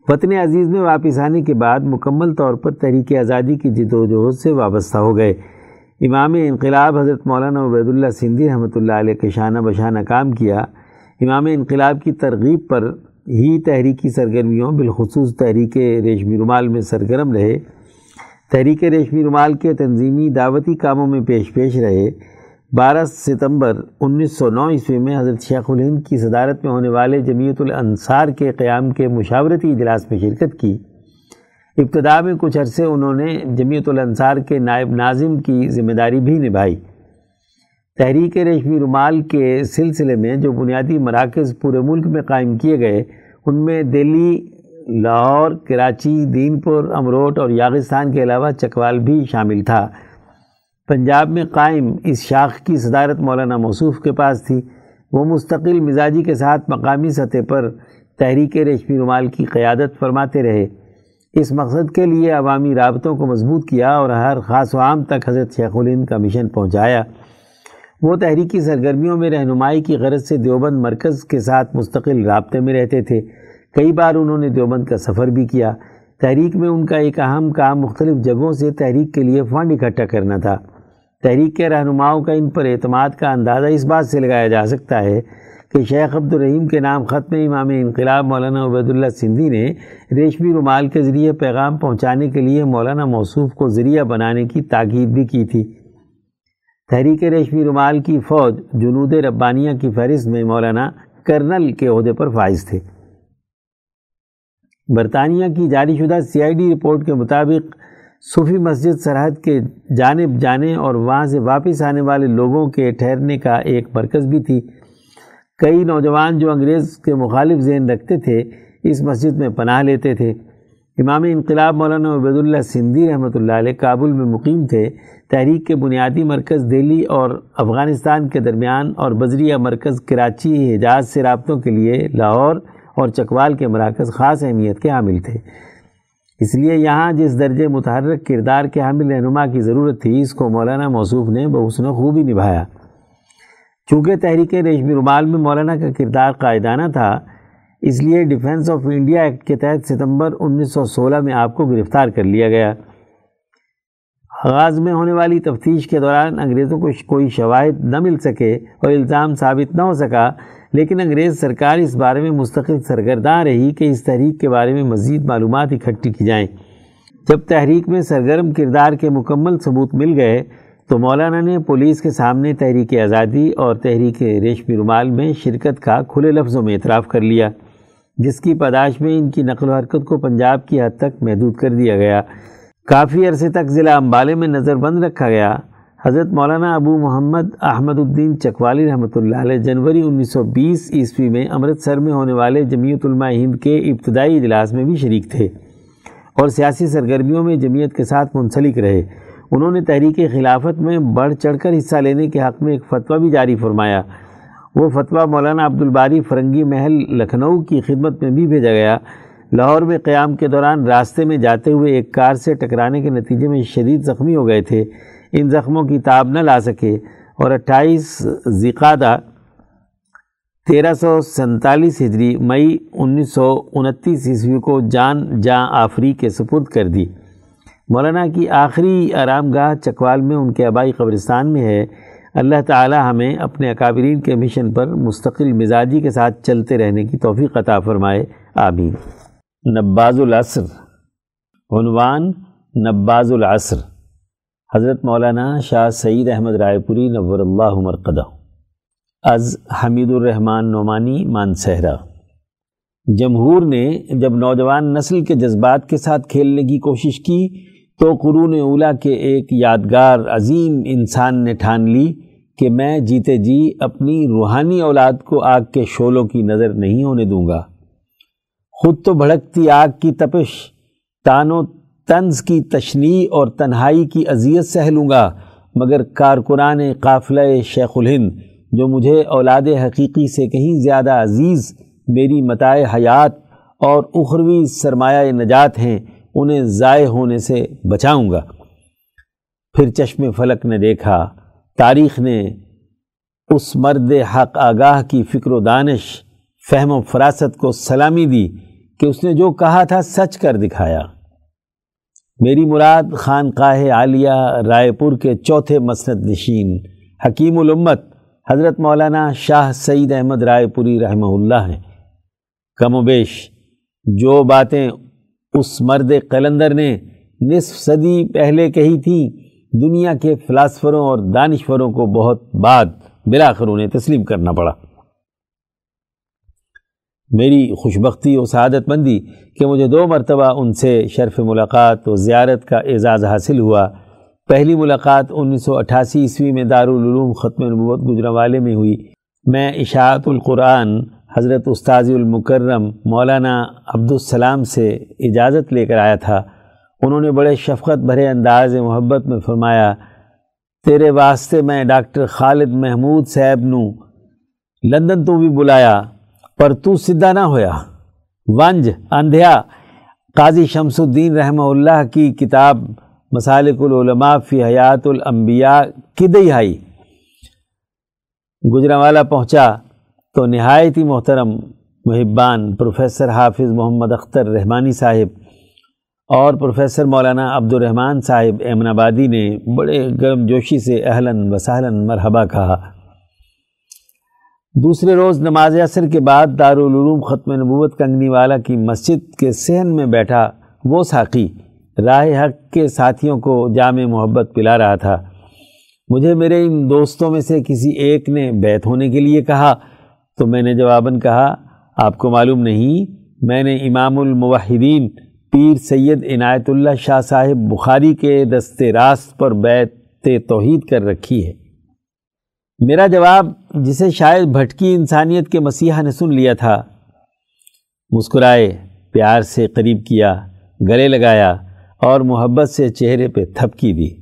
وطن عزیز میں واپس آنے کے بعد مکمل طور پر تحریک آزادی کی جد و جہد سے وابستہ ہو گئے۔ امام انقلاب حضرت مولانا عبید اللہ سندھی رحمۃ اللہ علیہ کے شانہ بشانہ کام کیا۔ امام انقلاب کی ترغیب پر ہی تحریکی سرگرمیوں، بالخصوص تحریک ریشمی رومال میں سرگرم رہے۔ تحریک ریشمی رومال کے تنظیمی دعوتی کاموں میں پیش پیش رہے۔ بارہ ستمبر انیس سو نو عیسوی میں حضرت شیخ الہند کی صدارت میں ہونے والے جمیعت الانصار کے قیام کے مشاورتی اجلاس میں شرکت کی۔ ابتدا میں کچھ عرصے انہوں نے جمیعت الانصار کے نائب ناظم کی ذمہ داری بھی نبھائی۔ تحریک ریشمی رومال کے سلسلے میں جو بنیادی مراکز پورے ملک میں قائم کیے گئے، ان میں دلی لاہور، کراچی دین پور امروٹ اور یاغستان کے علاوہ چکوال بھی شامل تھا۔ پنجاب میں قائم اس شاخ کی صدارت مولانا موصوف کے پاس تھی۔ وہ مستقل مزاجی کے ساتھ مقامی سطح پر تحریک ریشمی رومال کی قیادت فرماتے رہے۔ اس مقصد کے لیے عوامی رابطوں کو مضبوط کیا اور ہر خاص و عام تک حضرت شیخ الند کا مشن پہنچایا۔ وہ تحریکی سرگرمیوں میں رہنمائی کی غرض سے دیوبند مرکز کے ساتھ مستقل رابطے میں رہتے تھے۔ کئی بار انہوں نے دیوبند کا سفر بھی کیا۔ تحریک میں ان کا ایک اہم کام مختلف جگہوں سے تحریک کے لیے فنڈ اکٹھا کرنا تھا۔ تحریک کے رہنماؤں کا ان پر اعتماد کا اندازہ اس بات سے لگایا جا سکتا ہے کہ شیخ عبد الرحیم کے نام ختم امام انقلاب مولانا عبید اللہ سندھی نے ریشمی رومال کے ذریعے پیغام پہنچانے کے لیے مولانا موصوف کو ذریعہ بنانے کی تاکید بھی کی تھی۔ تحریک ریشمی رومال کی فوج جنود ربانیہ کی فہرست میں مولانا کرنل کے عہدے پر فائز تھے۔ برطانیہ کی جاری شدہ سی آئی ڈی رپورٹ کے مطابق صوفی مسجد سرحد کے جانب جانے اور وہاں سے واپس آنے والے لوگوں کے ٹھہرنے کا ایک مرکز بھی تھی۔ کئی نوجوان جو انگریز کے مخالف ذہن رکھتے تھے، اس مسجد میں پناہ لیتے تھے۔ امام انقلاب مولانا عبید اللہ سندھی رحمۃ اللہ علیہ کابل میں مقیم تھے۔ تحریک کے بنیادی مرکز دہلی اور افغانستان کے درمیان اور بذریعہ مرکز کراچی، حجاز سے رابطوں کے لیے لاہور اور چکوال کے مراکز خاص اہمیت کے حامل تھے۔ اس لیے یہاں جس درجے متحرک کردار کے حامل رہنما کی ضرورت تھی، اس کو مولانا موصوف نے بحسن خوبی نبھایا۔ چونکہ تحریک ریشمی رومال میں مولانا کا کردار قائدانہ تھا، اس لیے ڈیفنس آف انڈیا ایکٹ کے تحت ستمبر انیس سو سولہ میں آپ کو گرفتار کر لیا گیا۔ آغاز میں ہونے والی تفتیش کے دوران انگریزوں کو کوئی شواہد نہ مل سکے اور الزام ثابت نہ ہو سکا، لیکن انگریز سرکار اس بارے میں مستقل سرگرداں رہی کہ اس تحریک کے بارے میں مزید معلومات اکٹھی کی جائیں۔ جب تحریک میں سرگرم کردار کے مکمل ثبوت مل گئے تو مولانا نے پولیس کے سامنے تحریک آزادی اور تحریک ریشمی رومال میں شرکت کا کھلے لفظوں میں اعتراف کر لیا، جس کی پاداش میں ان کی نقل و حرکت کو پنجاب کی حد تک محدود کر دیا گیا۔ کافی عرصے تک ضلع امبالے میں نظر بند رکھا گیا۔ حضرت مولانا ابو محمد احمد الدین چکوالی رحمۃ اللہ علیہ جنوری انیس سو بیس عیسوی میں امرتسر میں ہونے والے جمعیت علماء ہند کے ابتدائی اجلاس میں بھی شریک تھے اور سیاسی سرگرمیوں میں جمعیت کے ساتھ منسلک رہے۔ انہوں نے تحریک خلافت میں بڑھ چڑھ کر حصہ لینے کے حق میں ایک فتویٰ بھی جاری فرمایا۔ وہ فتویٰ مولانا عبد الباری فرنگی محل لکھنؤ کی خدمت میں بھی بھیجا گیا۔ لاہور میں قیام کے دوران راستے میں جاتے ہوئے ایک کار سے ٹکرانے کے نتیجے میں شدید زخمی ہو گئے تھے۔ ان زخموں کی تاب نہ لا سکے۔ اور اٹھائیس ذیقادہ تیرہ سو سنتالیس ہجری مئی انیس سو انتیس عیسوی کو جان جاں آفری کے سپرد کر دی۔ مولانا کی آخری آرام گاہ چکوال میں ان کے آبائی قبرستان میں ہے۔ اللہ تعالی ہمیں اپنے اکابرین کے مشن پر مستقل مزاجی کے ساتھ چلتے رہنے کی توفیق عطا فرمائے۔ آمین۔ نباز العصر۔ عنوان نباز العصر۔ حضرت مولانا شاہ سعید احمد رائے پوری نور اللہ مرقدہ۔ از حمید الرحمن نعمانی مانسہرہ۔ جمہور نے جب نوجوان نسل کے جذبات کے ساتھ کھیلنے کی کوشش کی تو قرون اولا کے ایک یادگار عظیم انسان نے ٹھان لی کہ میں جیتے جی اپنی روحانی اولاد کو آگ کے شولوں کی نظر نہیں ہونے دوں گا۔ خود تو بھڑکتی آگ کی تپش، تان و طنز کی تشنیع اور تنہائی کی اذیت سہ لوں گا، مگر کارکنان قافلہ شیخ الہند جو مجھے اولاد حقیقی سے کہیں زیادہ عزیز، میری متاع حیات اور اخروی سرمایہ نجات ہیں انہیں ضائع ہونے سے بچاؤں گا۔ پھر چشم فلک نے دیکھا، تاریخ نے اس مرد حق آگاہ کی فکر و دانش، فہم و فراست کو سلامی دی کہ اس نے جو کہا تھا سچ کر دکھایا۔ میری مراد خانقاہ عالیہ رائے پور کے چوتھے مسند نشین، حکیم الامت، حضرت مولانا شاہ سعید احمد رائے پوری رحمہ اللہ ہیں۔ کم و بیش جو باتیں اس مرد قلندر نے نصف صدی پہلے کہی تھی، دنیا کے فلاسفروں اور دانشوروں کو بہت بعد بلاخر انہیں تسلیم کرنا پڑا۔ میری خوشبختی و سعادت مندی کہ مجھے دو مرتبہ ان سے شرف ملاقات و زیارت کا اعزاز حاصل ہوا۔ پہلی ملاقات انیس سو اٹھاسی عیسوی میں دارالعلوم ختم نبوت گجرا میں ہوئی۔ میں اشاعت القرآن حضرت استاذ المکرم مولانا عبدالسلام سے اجازت لے کر آیا تھا۔ انہوں نے بڑے شفقت بھرے انداز محبت میں فرمایا، تیرے واسطے میں ڈاکٹر خالد محمود صاحب نو لندن تو بھی بلایا، پر تو سدھا نہ ہویا۔ ونج، اندھیا، قاضی شمس الدین رحمہ اللہ کی کتاب مسالک العلماء فی حیات الانبیاء کدئی آئی؟ گجرا والا پہنچا۔ تو نہایت ہی محترم، محبان پروفیسر حافظ محمد اختر رحمانی صاحب اور پروفیسر مولانا عبد الرحمن صاحب امن آبادی نے بڑے گرم جوشی سے اہلاً وسہلاً مرحبا کہا۔ دوسرے روز نماز اثر کے بعد دارالعلوم ختم نبوت کنگنی والا کی مسجد کے صحن میں بیٹھا وہ ساقی راہ حق کے ساتھیوں کو جامع محبت پلا رہا تھا۔ مجھے میرے ان دوستوں میں سے کسی ایک نے بیت ہونے کے لیے کہا تو میں نے جواباً کہا، آپ کو معلوم نہیں، میں نے امام الموحدین پیر سید عنایت اللہ شاہ صاحب بخاری کے دست راست پر بیت توحید کر رکھی ہے۔ میرا جواب جسے شاید بھٹکی انسانیت کے مسیحا نے سن لیا تھا۔ مسکرائے، پیار سے قریب کیا، گلے لگایا اور محبت سے چہرے پہ تھپکی دی۔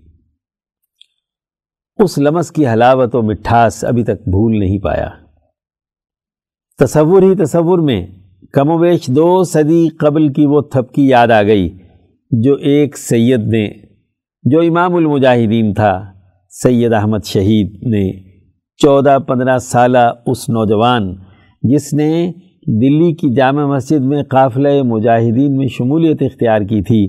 اس لمس کی حلاوت و مٹھاس ابھی تک بھول نہیں پایا۔ تصور ہی تصور میں کم و بیش دو صدی قبل کی وہ تھپکی یاد آ گئی جو ایک سید نے، جو امام المجاہدین تھا، سید احمد شہید نے چودہ پندرہ سالہ اس نوجوان جس نے دلی کی جامع مسجد میں قافلہ مجاہدین میں شمولیت اختیار کی تھی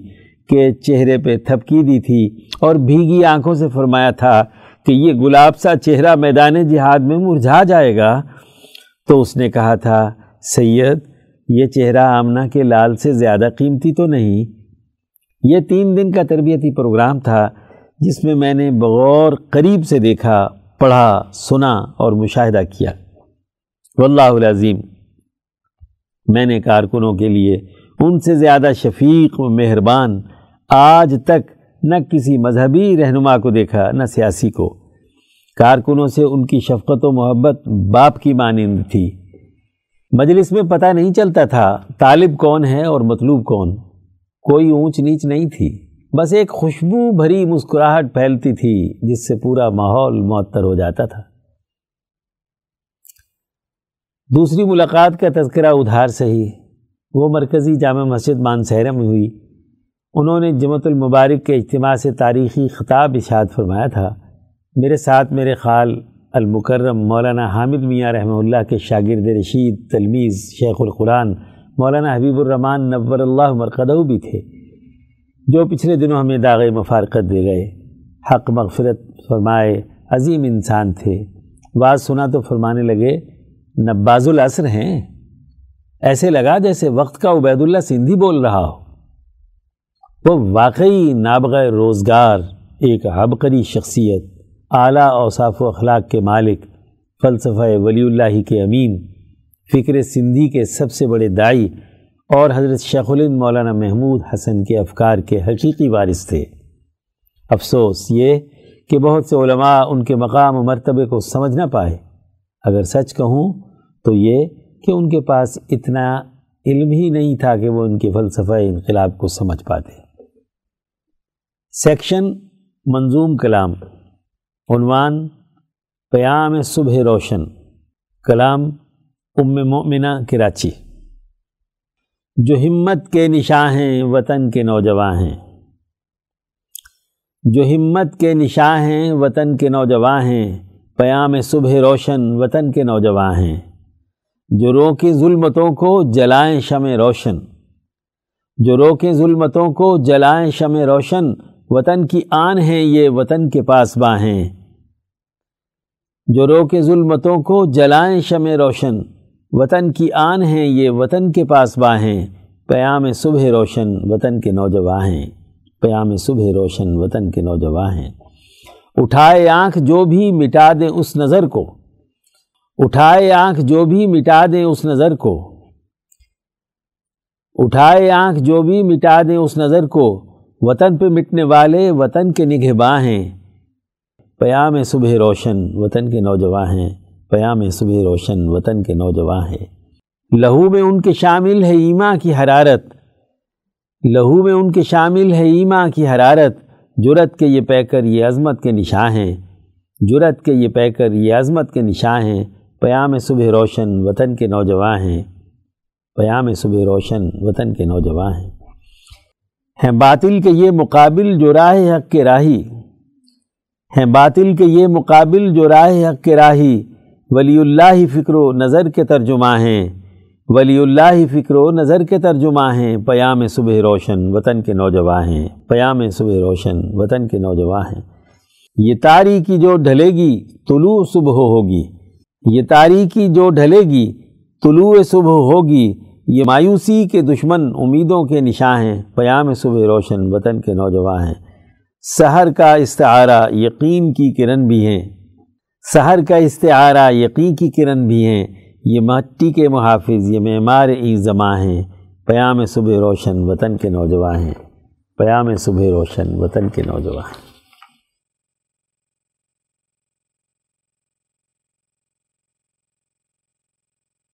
کہ چہرے پہ تھپکی دی تھی اور بھیگی آنکھوں سے فرمایا تھا کہ یہ گلاب سا چہرہ میدان جہاد میں مرجھا جائے گا تو اس نے کہا تھا، سید، یہ چہرہ آمنہ کے لال سے زیادہ قیمتی تو نہیں۔ یہ تین دن کا تربیتی پروگرام تھا، جس میں میں نے بغور قریب سے دیکھا، پڑھا، سنا اور مشاہدہ کیا۔ واللہ العظیم۔ میں نے کارکنوں کے لیے ان سے زیادہ شفیق و مہربان، آج تک نہ کسی مذہبی رہنما کو دیکھا، نہ سیاسی کو۔ کارکنوں سے ان کی شفقت و محبت باپ کی مانند تھی۔ مجلس میں پتہ نہیں چلتا تھا طالب کون ہے اور مطلوب کون۔ کوئی اونچ نیچ نہیں تھی۔ بس ایک خوشبو بھری مسکراہٹ پھیلتی تھی جس سے پورا ماحول معطر ہو جاتا تھا۔ دوسری ملاقات کا تذکرہ ادھار سے ہی۔ وہ مرکزی جامع مسجد مانسہرہ میں ہوئی۔ انہوں نے جمعت المبارک کے اجتماع سے تاریخی خطاب اشاد فرمایا تھا۔ میرے ساتھ میرے خال المکرم مولانا حامد میاں رحمہ اللہ کے شاگرد رشید تلمیز شیخ القرآن، مولانا حبیب الرحمٰن نور اللہ مرقدو بھی تھے، جو پچھلے دنوں ہمیں داغ مفارقت دے گئے۔ حق مغفرت فرمائے، عظیم انسان تھے۔ بعض سنا تو فرمانے لگے، نباز العصر ہیں؟ ایسے لگا جیسے وقت کا عبید اللہ سندھی بول رہا ہو۔ وہ واقعی نابغ روزگار، ایک حبقری شخصیت۔ اعلیٰ اوصاف و اخلاق کے مالک، فلسفہ ولی اللہ کے امین، فکر سندھی کے سب سے بڑے دائی اور حضرت شیخ الند مولانا محمود حسن کے افکار کے حقیقی وارث تھے۔ افسوس یہ کہ بہت سے علماء ان کے مقام و مرتبے کو سمجھ نہ پائے۔ اگر سچ کہوں تو یہ کہ ان کے پاس اتنا علم ہی نہیں تھا کہ وہ ان کے فلسفہ انقلاب کو سمجھ پاتے۔ سیکشن منظوم کلام۔ عنوان پیام صبح روشن، کلام ام مومنہ کراچی۔ جو ہمت کے نشاں ہیں، وطن کے نوجوان ہیں۔ جو ہمت کے نشاں ہیں، وطن کے نوجوان ہیں۔ پیام صبح روشن، وطن کے نوجوان ہیں۔ جو روکے ظلمتوں کو جلائیں شم روشن۔ جو روکے ظلمتوں کو جلائیں شم روشن۔ وطن کی آن ہیں، یہ وطن کے پاس باں ہیں جو رو کے ظلمتوں کو جلائیں شم روشن۔ وطن کی آن ہیں، یہ وطن کے پاس باں ہیں پیام صبح روشن، وطن کے نوجوان ہیں۔ پیام صبح روشن، وطن کے نوجوان ہیں۔ اٹھائے آنکھ جو بھی مٹا دیں اس نظر کو۔ اٹھائے آنکھ جو بھی مٹا دیں اس نظر کو۔ اٹھائے آنکھ جو بھی مٹا دیں اس نظر کو۔ وطن پہ مٹنے والے، وطن کے نگہباں ہیں۔ پیام صبح روشن وطن کے نوجوان ہیں، پیام صبح روشن وطن کے نوجوان ہیں۔ لہو میں ان کے شامل ہے ایما کی حرارت۔ لہو میں ان کے شامل ہے ایما کی حرارت۔ جرت کے یہ پیکر یہ عظمت کے نشاں ہیں۔ جرت کے یہ پیکر یہ عظمت کے نشاں ہیں۔ پیام صبح روشن وطن کے نوجوان ہیں۔ پیام صبح روشن وطن کے نوجوان ہیں۔ ہیں باطل کے یہ مقابل جو راہ حق کے راہی۔ ہیں باطل کے یہ مقابل جو راہ حق کے راہی ولی اللہ فکر و نظر کے ترجمہ ہیں۔ ولی اللہ فکر و نظر کے ترجمہ ہیں۔ پیام صبح روشن وطن کے نوجوان ہیں۔ پیام صبح روشن وطن کے نوجوان ہیں۔ یہ تاریخی جو ڈھلے گی طلوع صبح ہوگی۔ یہ تاریخی جو ڈھلے گی طلوع صبح ہوگی۔ یہ مایوسی کے دشمن امیدوں کے نشاں ہیں۔ پیام صبح روشن وطن کے نوجوان ہیں۔ سحر کا استعارہ یقین کی کرن بھی ہیں۔ سحر کا استعارہ یقین کی کرن بھی ہیں۔ یہ مٹی کے محافظ، یہ معمار ای زماں ہیں۔ پیام صبح روشن وطن کے نوجوان ہیں۔ پیام صبح روشن وطن کے نوجوان ہیں۔